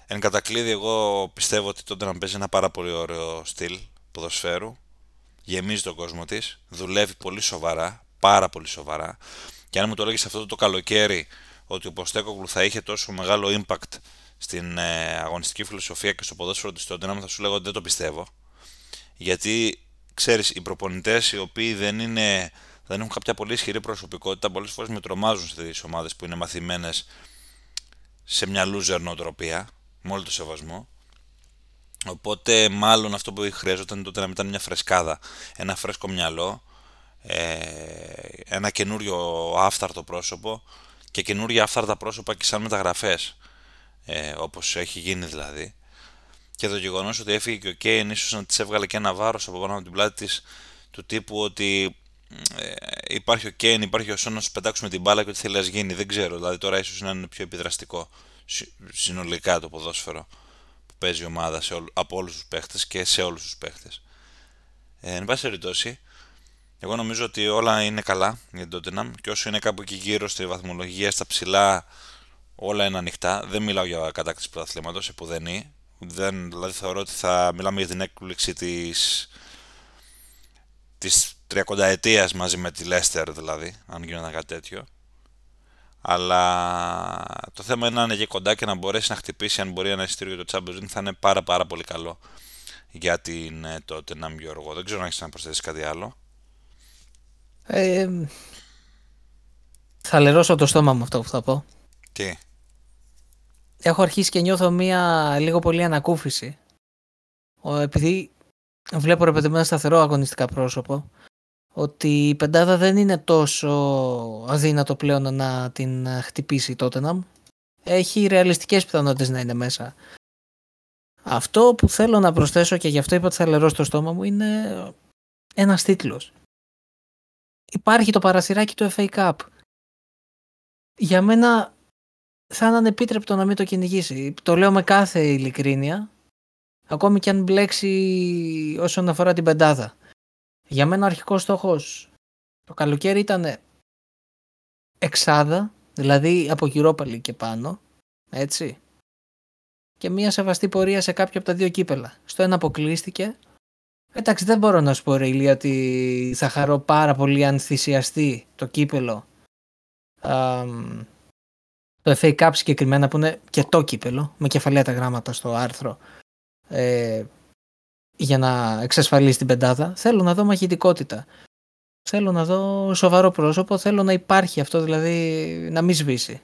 Εν κατακλείδη, εγώ πιστεύω ότι τότε να παίζει ένα πάρα πολύ ωραίο στυλ ποδοσφαίρου. Γεμίζει τον κόσμο της. Δουλεύει πολύ σοβαρά. Πάρα πολύ σοβαρά. Και αν μου το έλεγες αυτό το καλοκαίρι ότι ο Ποστέκογλου θα είχε τόσο μεγάλο impact στην ε, αγωνιστική φιλοσοφία και στο ποδόσφαιρο της Tottenham, θα σου λέγω ότι δεν το πιστεύω. Γιατί ξέρεις, οι προπονητές οι οποίοι δεν, είναι, δεν έχουν κάποια πολύ ισχυρή προσωπικότητα, πολλές φορές με τρομάζουν στις ομάδες που είναι μαθημένες σε μια loser νοοτροπία, με όλο το σεβασμό. Οπότε μάλλον αυτό που χρειαζόταν τότε να ήταν μια φρεσκάδα, ένα φρέσκο μυαλό, ε, ένα καινούριο άφθαρτο πρόσωπο και καινούργια άφθαρτα πρόσωπα και σαν μεταγραφές, ε, όπως έχει γίνει δηλαδή. Και το γεγονός ότι έφυγε και ο Κέιν ίσως να της έβγαλε και ένα βάρος από πάνω από την πλάτη της του τύπου ότι ε, υπάρχει ο Κέιν, υπάρχει ο Σόν να σου πετάξουμε την μπάλα και ό,τι θέλει να γίνει. Δεν ξέρω. Δηλαδή τώρα ίσως να είναι πιο επιδραστικό συ- συνολικά το ποδόσφαιρο που παίζει η ομάδα σε όλ- από όλους τους παίχτες και σε όλους τους παίχτες. Ε, εν πάση περιπτώσει, εγώ νομίζω ότι όλα είναι καλά για την Tottenham και όσο είναι κάπου εκεί γύρω στη βαθμολογία, στα ψηλά, όλα είναι ανοιχτά. Δεν μιλάω για κατάκτηση πρωταθλήματος, επουδενή. Δεν, δηλαδή θεωρώ ότι θα μιλάμε για την έκπληξη της, της 30 ετίας μαζί με τη Leicester δηλαδή, αν γινόταν κάτι τέτοιο. Αλλά το θέμα είναι να είναι και κοντά και να μπορέσει να χτυπήσει αν μπορεί ένα εισιτήριο για το Champions League θα είναι πάρα πάρα πολύ καλό για την ε, Tottenham Γιώργο. Δεν ξέρω αν έχεις να προσθέσεις κάτι άλλο. Ε, θα λερώσω το στόμα μου αυτό που θα πω. Τι; Έχω αρχίσει και νιώθω μία λίγο πολύ ανακούφιση. Ο, επειδή βλέπω ρε παιδί μου ένα σταθερό αγωνιστικά πρόσωπο, ότι η πεντάδα δεν είναι τόσο αδύνατο πλέον να την ε, χτυπήσει η Tottenham. Έχει ρεαλιστικές πιθανότητες να είναι μέσα. Αυτό που θέλω να προσθέσω και γι' αυτό είπα ότι θα λερώσω το στόμα μου είναι ένας τίτλος. Υπάρχει το παραθυράκι του FA Cup. Για μένα θα είναι ανεπίτρεπτο να μην το κυνηγήσει. Το λέω με κάθε ειλικρίνεια, ακόμη και αν μπλέξει όσον αφορά την πεντάδα. Για μένα ο αρχικός στόχος το καλοκαίρι ήταν εξάδα, δηλαδή από Europa και πάνω, έτσι. Και μια σεβαστή πορεία σε κάποιο από τα δύο κύπελα. Στο ένα αποκλείστηκε. Εντάξει, δεν μπορώ να σου πω ρε Ηλία, ότι θα χαρώ πάρα πολύ αν θυσιαστεί το κύπελο. το FA Cup συγκεκριμένα που είναι και το κύπελο, με κεφαλαία τα γράμματα στο άρθρο, ε, για να εξασφαλίσει την πεντάδα. Θέλω να δω μαχητικότητα. Θέλω να δω σοβαρό πρόσωπο, θέλω να υπάρχει αυτό, δηλαδή να μην σβήσει.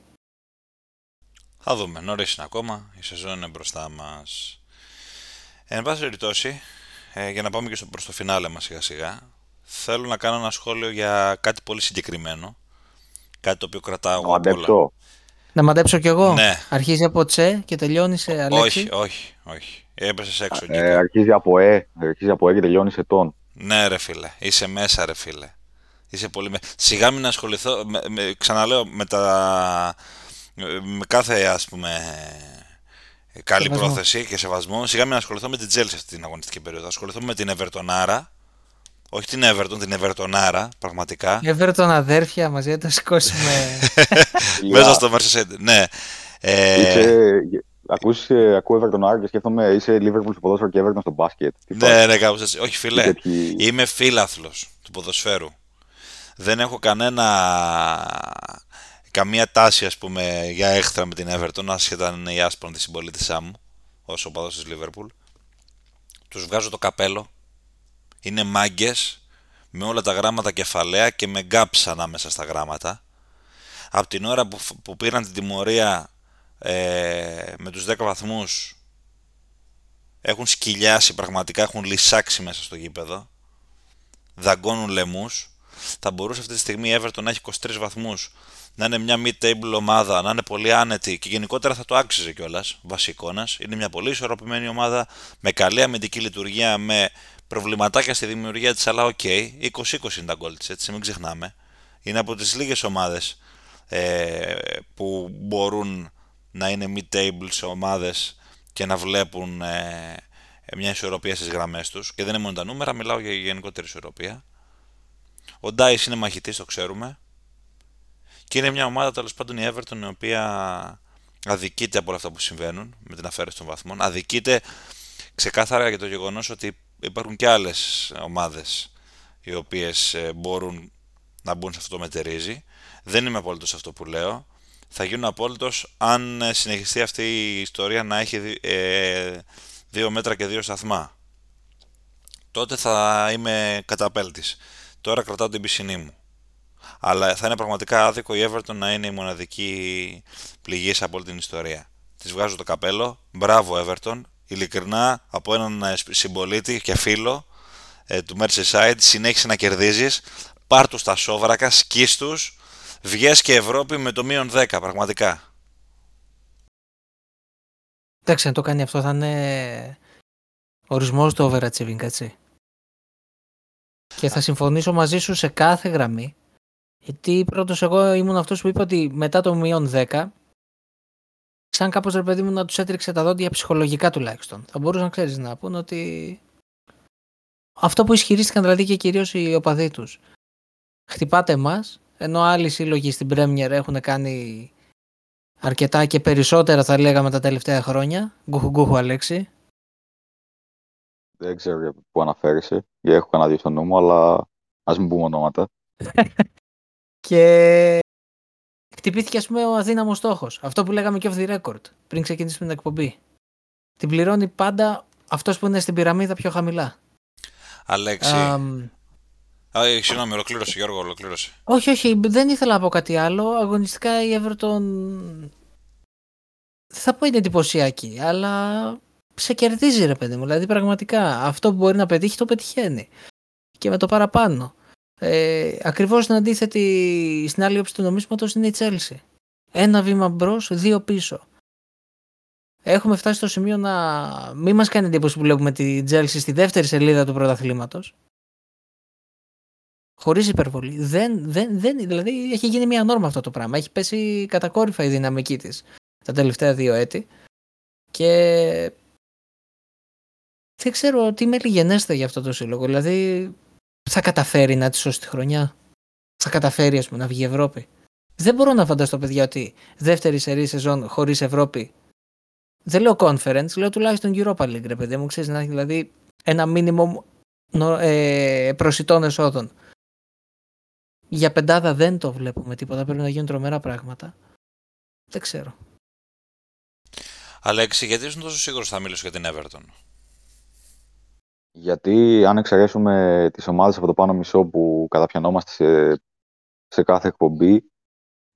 Θα δούμε, νωρίς είναι ακόμα, η σεζόν είναι μπροστά μας. Εν πάση περιπτώσει, ε, για να πάμε και στο, προς το φινάλε μας σιγά σιγά, θέλω να κάνω ένα σχόλιο για κάτι πολύ συγκεκριμένο, κάτι το οποίο κρατάω εγώ από Να μαντέψω κι εγώ. Ναι. Αρχίζει από τσε και τελειώνει σε αλέξη. Όχι, όχι, όχι. Έπεσε έξω. Ε, αρχίζει από ε, αρχίζει από ε και τελειώνει σε τον. Ναι, ρε φίλε. Είσαι μέσα, ρε φίλε. Είσαι πολύ. Σιγά μην ασχοληθώ. Με, με, ξαναλέω με τα. Με κάθε ας πούμε καλή σεβασμό. πρόθεση και σεβασμό. Σιγά μην ασχοληθώ με την Chelsea αυτή την αγωνιστική περίοδο. Ασχοληθώ με την Evertonάρα. Όχι την Everton, την Evertonάρα, πραγματικά. Everton αδέρφια μαζί, θα σηκώσουμε. Μέσα στο Mercedes, ναι. Ε... Είσαι, Ακούς, ε, ακούω Everton Άρα και σκέφτομαι είσαι Liverpool στο ποδόσφαιρο και Everton στο μπάσκετ. Ναι, ναι, κάπως έτσι. Όχι φίλε, τέτοιοι... είμαι φίλαθλος του ποδοσφαίρου. Δεν έχω κανένα καμία τάση ας πούμε για έχθρα με την Everton άσχετα αν είναι η άσπρονη συμπολίτησά μου όσο ο παδός της Liverpool. Τους βγάζω το καπέλο. Είναι μάγκες με όλα τα γράμματα κεφαλαία και με γκάψ ανάμεσα στα γράμματα. Από την ώρα που, που πήραν την τιμωρία ε, με τους 10 βαθμούς έχουν σκυλιάσει πραγματικά, έχουν λυσάξει μέσα στο γήπεδο δαγκώνουν λαιμούς θα μπορούσε αυτή τη στιγμή η Everton να έχει 23 βαθμούς να είναι μια mid-table ομάδα, να είναι πολύ άνετη και γενικότερα θα το άξιζε κιόλας βασικόνα. Είναι μια πολύ ισορροπημένη ομάδα με καλή αμυντική λειτουργία, με προβληματάκια στη δημιουργία της, αλλά okay, 20-20 είναι τα γκολ της, έτσι, μην ξεχνάμε. Είναι από τις λίγες ομάδες ε, που μπορούν να είναι mid-table σε ομάδες και να βλέπουν ε, μια ισορροπία στις γραμμές τους και δεν είναι μόνο τα νούμερα, μιλάω για γενικότερη ισορροπία. Ο Dice είναι μαχητής, το ξέρουμε. Και είναι μια ομάδα τέλος πάντων η Everton η οποία αδικείται από όλα αυτά που συμβαίνουν με την αφαίρεση των βαθμών. Αδικείται ξεκάθαρα για το γεγονός ότι υπάρχουν και άλλες ομάδες οι οποίες ε, μπορούν να μπουν σε αυτό το μετερίζει. Δεν είμαι απόλυτος σε αυτό που λέω θα γίνω απόλυτος αν ε, συνεχιστεί αυτή η ιστορία να έχει ε, δύο μέτρα και δύο σταθμά. Τότε θα είμαι καταπέλτης. Τώρα κρατάω την πισινή μου. Αλλά θα είναι πραγματικά άδικο η Everton να είναι η μοναδική πληγή από όλη την ιστορία. Της βγάζω το καπέλο. Μπράβο Everton. Ειλικρινά από έναν ε, συμπολίτη και φίλο ε, του Merseyside συνέχισε να κερδίζεις. Πάρ' τους στα σόβρακα, σκίστους βγες και Ευρώπη με το μείον 10 πραγματικά. Εντάξει, αν το κάνει αυτό θα είναι ορισμός του overachieving, έτσι. Και θα συμφωνήσω μαζί σου σε κάθε γραμμή. Γιατί πρώτος εγώ ήμουν αυτός που είπε ότι μετά το μείον 10, σαν κάπως ρε παιδί μου να τους έτριξε τα δόντια ψυχολογικά τουλάχιστον. Θα μπορούσαν να ξέρεις να πούνε ότι. Αυτό που ισχυρίστηκαν δηλαδή και κυρίως οι οπαδοί τους. Χτυπάτε εμά, ενώ άλλοι σύλλογοι στην Πρέμιερ έχουν κάνει αρκετά και περισσότερα θα λέγαμε τα τελευταία χρόνια. Γκουχου γκουχου Αλέξη. Δεν ξέρω πού αναφέρεσαι, γιατί έχω κανένα δύο στο νου μου, αλλά ας μην πούμε ονόματα. και χτυπήθηκε ας πούμε ο αδύναμος στόχος. Αυτό που λέγαμε και off the record πριν ξεκινήσουμε την εκπομπή. Την πληρώνει πάντα αυτός που είναι στην πυραμίδα πιο χαμηλά. Αλέξη, Α, ε, συγγνώμη, ολοκλήρωσε Γιώργο, ολοκλήρωσε. Όχι, όχι, δεν ήθελα να πω κάτι άλλο. Αγωνιστικά η Everton θα πω είναι εντυπωσιακή, αλλά σε κερδίζει ρε παιδί μου. Δηλαδή πραγματικά αυτό που μπορεί να πετύχει το πετυχαίνει. Και με το παραπάνω. Ε, ακριβώς στην αντίθετη, στην άλλη όψη του νομίσματος είναι η Chelsea. Ένα βήμα μπρος, δύο πίσω. Έχουμε φτάσει στο σημείο να μην μας κάνει εντύπωση που βλέπουμε τη Chelsea στη δεύτερη σελίδα του πρωταθλήματος. Χωρίς υπερβολή. Δεν, δεν, δεν, δηλαδή έχει γίνει μια νόρμα αυτό το πράγμα. Έχει πέσει κατακόρυφα η δυναμική της. τα τελευταία δύο έτη και δεν ξέρω τι μελιγενέστε για αυτό το σύλλογο. Δηλαδή θα καταφέρει να τη σώσει τη χρονιά; Θα καταφέρει ας πούμε, να βγει η Ευρώπη; Δεν μπορώ να φανταστώ παιδιά ότι δεύτερη σερή σεζόν χωρίς Ευρώπη δεν λέω conference, λέω τουλάχιστον Europa League ρε παιδί μου, ξέρεις να έχει δηλαδή ένα minimum ε, προσιτών εσόδων. Για πεντάδα δεν το βλέπουμε τίποτα, πρέπει να γίνουν τρομερά πράγματα. Δεν ξέρω. Αλέξη, γιατί ήσουν τόσο σίγουρος θα μιλήσω για την Everton; Γιατί αν εξαιρέσουμε τις ομάδες από το πάνω μισό που καταπιανόμαστε σε, σε κάθε εκπομπή,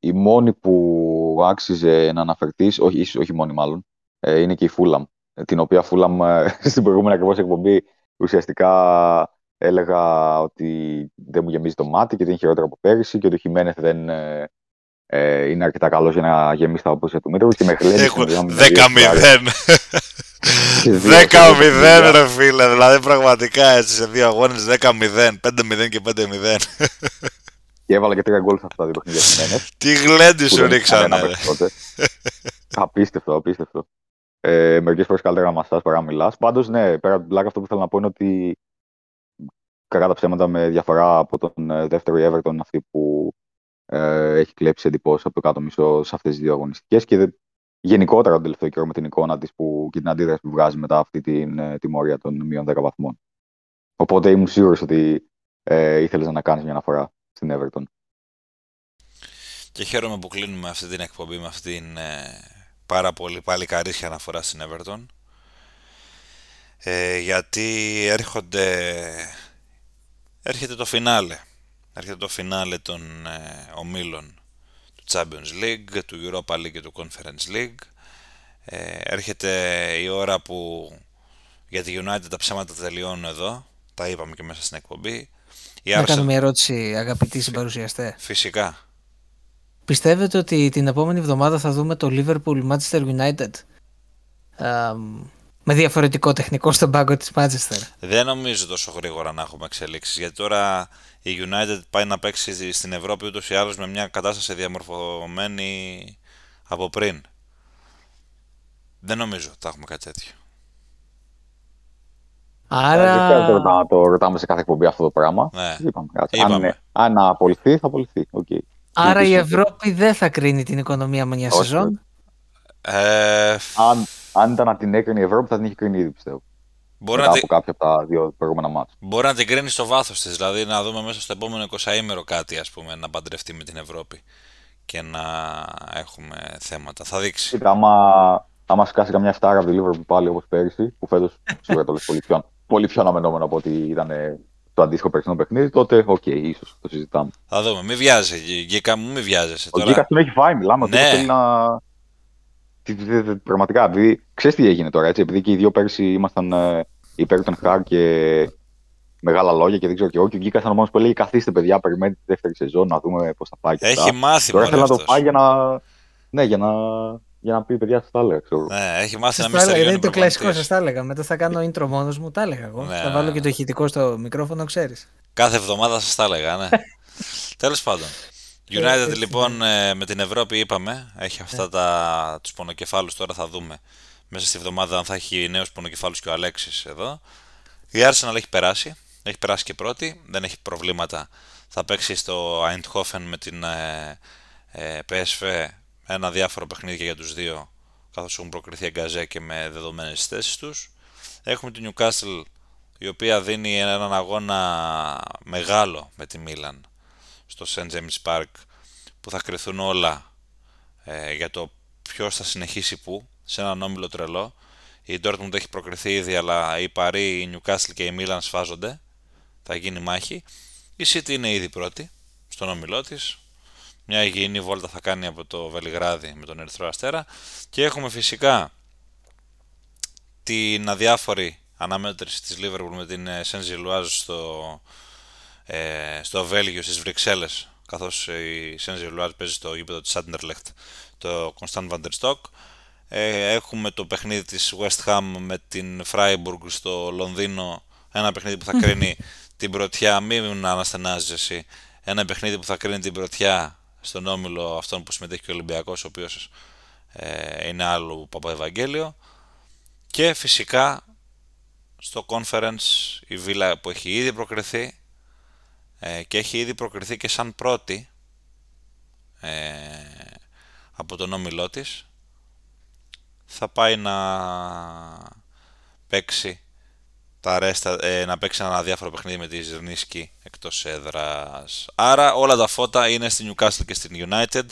η μόνη που άξιζε να αναφερθείς, όχι, όχι μόνη μάλλον, ε, είναι και η Φούλαμ. Την οποία Φούλαμ στην προηγούμενη ακριβώς εκπομπή ουσιαστικά έλεγα ότι δεν μου γεμίζει το μάτι και ότι είναι χειρότερο από πέρυσι και ότι ο Χιμένεθ δεν ε, ε, είναι αρκετά καλός για να γεμίσει τα απόψια του Μήτρου και με χλένει. Έχω 10-0. 10-0 ρε φίλε, δηλαδή πραγματικά έτσι σε δύο αγώνες 10-0, 5-0 και 5-0. Και έβαλα και τρία γκολ σε αυτά τα δύο παιχνίδια. Τι γλέντι σου ρίξανε. Απίστευτο, απίστευτο. Ε, Μερικές φορές καλύτερα να μασά παρά να μιλάς. Πάντως, ναι, πέρα από την πλάκα, αυτό που θέλω να πω είναι ότι κακά τα ψέματα με διαφορά από τον ε, δεύτερο Everton αυτή που ε, έχει κλέψει εντυπώσεις από το κάτω μισό σε αυτές τις δύο αγωνιστικές και γενικότερα τον τελευταίο καιρό με την εικόνα της και την αντίδραση που βγάζει μετά αυτή την ε, τιμωρία των μείων 10 βαθμών. Οπότε ήμουν σίγουρος ότι ε, ήθελες να κάνεις μια αναφορά στην Everton. Και χαίρομαι που κλείνουμε αυτή την εκπομπή με αυτήν την ε, πάρα πολύ πάλι καρίσια αναφορά στην Everton. Ε, γιατί έρχονται, έρχεται το φινάλε. Έρχεται το φινάλε των ε, ομίλων του Champions League, του Europa League και του Conference League. Ε, έρχεται η ώρα που για τη United τα ψέματα τελειώνουν εδώ. Τα είπαμε και μέσα στην εκπομπή. Να Arsenal... κάνω μια ερώτηση αγαπητοί συμπαρουσιαστέ. Φυσικά. Πιστεύετε ότι την επόμενη εβδομάδα θα δούμε το Liverpool Manchester United με διαφορετικό τεχνικό στον πάγκο της Manchester. Δεν νομίζω τόσο γρήγορα να έχουμε εξελίξεις γιατί τώρα η United πάει να παίξει στην Ευρώπη ούτως ή άλλως με μια κατάσταση διαμορφωμένη από πριν. Δεν νομίζω ότι θα έχουμε κάτι τέτοιο. Άρα... Δεν ξέρω να το ρωτάμε σε κάθε εκπομπή αυτό το πράγμα. Ναι. Είπαμε, αν, αν απολυθεί, θα απολυθεί. Okay. Άρα η Ευρώπη δεν θα κρίνει την οικονομία με μια Όχι. σεζόν. Ε... Αν, αν ήταν να την έκρινε η Ευρώπη, θα την είχε κρίνει ήδη πιστεύω. Μπορεί Μετά να από κάποια από τα δύο προηγούμενα μάτια. Μπορεί να την κρίνει στο βάθο τη, δηλαδή να δούμε μέσα στο επόμενο 20 ήμερο κάτι ας πούμε, να παντρευτεί με την Ευρώπη και να έχουμε θέματα. Θα δείξει. Κοίτα, άμα, άμα σκάσει καμιά φτάρα από τη Liverpool πάλι όπω πέρυσι, που φέτο σίγουρα το λε πολύ πιο, πολύ πιο αναμενόμενο από ότι ήταν το αντίστοιχο περσινό παιχνίδι, τότε οκ, okay, ίσω το συζητάμε. Θα δούμε. Μην βιάζεσαι, Γκίκα μου, μην βιάζεσαι. Ο Γκίκα τον έχει φάει, μιλάμε. Ναι. Θέλει να... Πραγματικά, επειδή ξέρεις τι έγινε τώρα, έτσι, επειδή και οι δύο πέρσι ήμασταν ε, υπέρ των Χαρ και μεγάλα λόγια και δεν ξέρω και εγώ. Και ο Γκίκα ήταν ο μόνο που λέει: Καθίστε, παιδιά, περιμένετε τη δεύτερη σεζόν να δούμε πώς θα πάει. Και έχει μάθει Τώρα θέλω να το πάει για να. Ναι, για να για να πει παιδιά, σας τα έλεγα. Ξέρω. Ναι, έχει μάθει να μην στεριώνει. Είναι το κλασικό, σας τα έλεγα. Μετά θα κάνω intro μόνος μου, τα έλεγα εγώ. Ναι. Θα βάλω και το ηχητικό στο μικρόφωνο, ξέρεις. Κάθε εβδομάδα σας τα έλεγα, ναι. Τέλος πάντων. United λοιπόν ε, με την Ευρώπη είπαμε, έχει αυτά ναι. τα, τους πονοκεφάλους τώρα θα δούμε μέσα στη εβδομάδα αν θα έχει νέους πονοκεφάλους και ο Αλέξης εδώ. Η Arsenal έχει περάσει, έχει περάσει και πρώτη, δεν έχει προβλήματα. Θα παίξει στο Eindhoven με την ε, ε, PSV ένα διάφορο παιχνίδι για τους δύο καθώς έχουν προκριθεί εγκαζέ και με δεδομένες θέσεις τους. Έχουμε την Newcastle η οποία δίνει έναν αγώνα μεγάλο με τη Μίλαν στο St. James Park που θα κρυθούν όλα ε, για το ποιος θα συνεχίσει που σε έναν όμιλο τρελό. Η Dortmund έχει προκριθεί ήδη αλλά η Παρή, η Newcastle και η Milan σφάζονται. Θα γίνει μάχη. Η City είναι ήδη πρώτη στον όμιλό της μια υγιεινή βόλτα θα κάνει από το Βελιγράδι με τον Ερυθρό Αστέρα και έχουμε φυσικά την αδιάφορη αναμέτρηση της Liverpool με την Saint Gilloise στο, ε, στο Βέλγιο στις Βρυξέλλες καθώς η Saint Gilloise παίζει στο γήπεδο της Anderlecht το Constant van der Stock. Ε, έχουμε το παιχνίδι της West Ham με την Freiburg στο Λονδίνο. Ένα παιχνίδι που θα κρίνει την πρωτιά. Μην αναστενάζεσαι ένα παιχνίδι που θα κρίνει την πρωτιά στον όμιλο αυτόν που συμμετέχει και ο Ολυμπιακός ο οποίος ε, είναι άλλο Παπαευαγγέλιο. Και φυσικά στο conference η Βίλα που έχει ήδη προκριθεί ε, και έχει ήδη προκριθεί και σαν πρώτη ε, από τον όμιλό της θα πάει να παίξει τα ρέστα, ε, να παίξει ένα διάφορο παιχνίδι με τη Ζερνίσκη εκτός έδρας. Άρα όλα τα φώτα είναι στη Newcastle και στην United.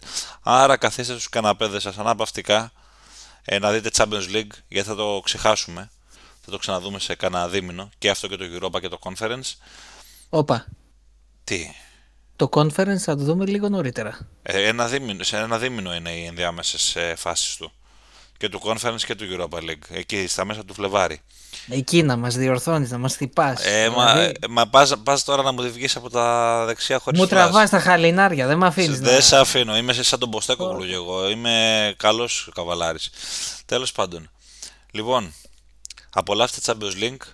Άρα καθίστε στους καναπέδες σας αναπαυτικά ε, να δείτε Champions League γιατί θα το ξεχάσουμε. Θα το ξαναδούμε σε κανένα δίμηνο και αυτό και το Europa και το Conference. Όπα. Τι; Το conference θα το δούμε λίγο νωρίτερα. Ε, ένα δίμηνο, σε ένα δίμηνο είναι οι ενδιάμεσες ε, φάσεις του. Και του Conference και του Europa League. Εκεί στα μέσα του Φλεβάρι. Εκεί να μας διορθώνεις, να μας χτυπάς. Ε, μα, Δηλαδή, ε, μα πας, πας τώρα να μου βγεις από τα δεξιά χωρίς μου φράση. τραβάς τα χαλινάρια, δεν με αφήνεις να... Δεν σε αφήνω. Είμαι σαν τον Ποστέκογλου και εγώ. Είμαι καλός καβαλάρης. Τέλος πάντων. Λοιπόν, απολαύστε Champions League.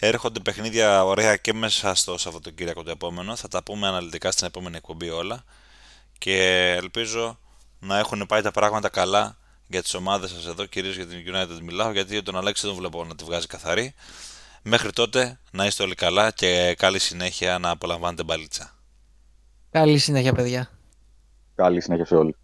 Έρχονται παιχνίδια ωραία και μέσα στο Σαββατοκύριακο το επόμενο. Θα τα πούμε αναλυτικά στην επόμενη εκπομπή όλα. Και ελπίζω να έχουν πάει τα πράγματα καλά για τις ομάδες σας εδώ, κυρίως για την United μιλάω, γιατί τον Αλέξη δεν τον βλέπω να τη βγάζει καθαρή. Μέχρι τότε να είστε όλοι καλά και καλή συνέχεια να απολαμβάνετε μπαλίτσα. Καλή συνέχεια παιδιά. Καλή συνέχεια σε όλοι.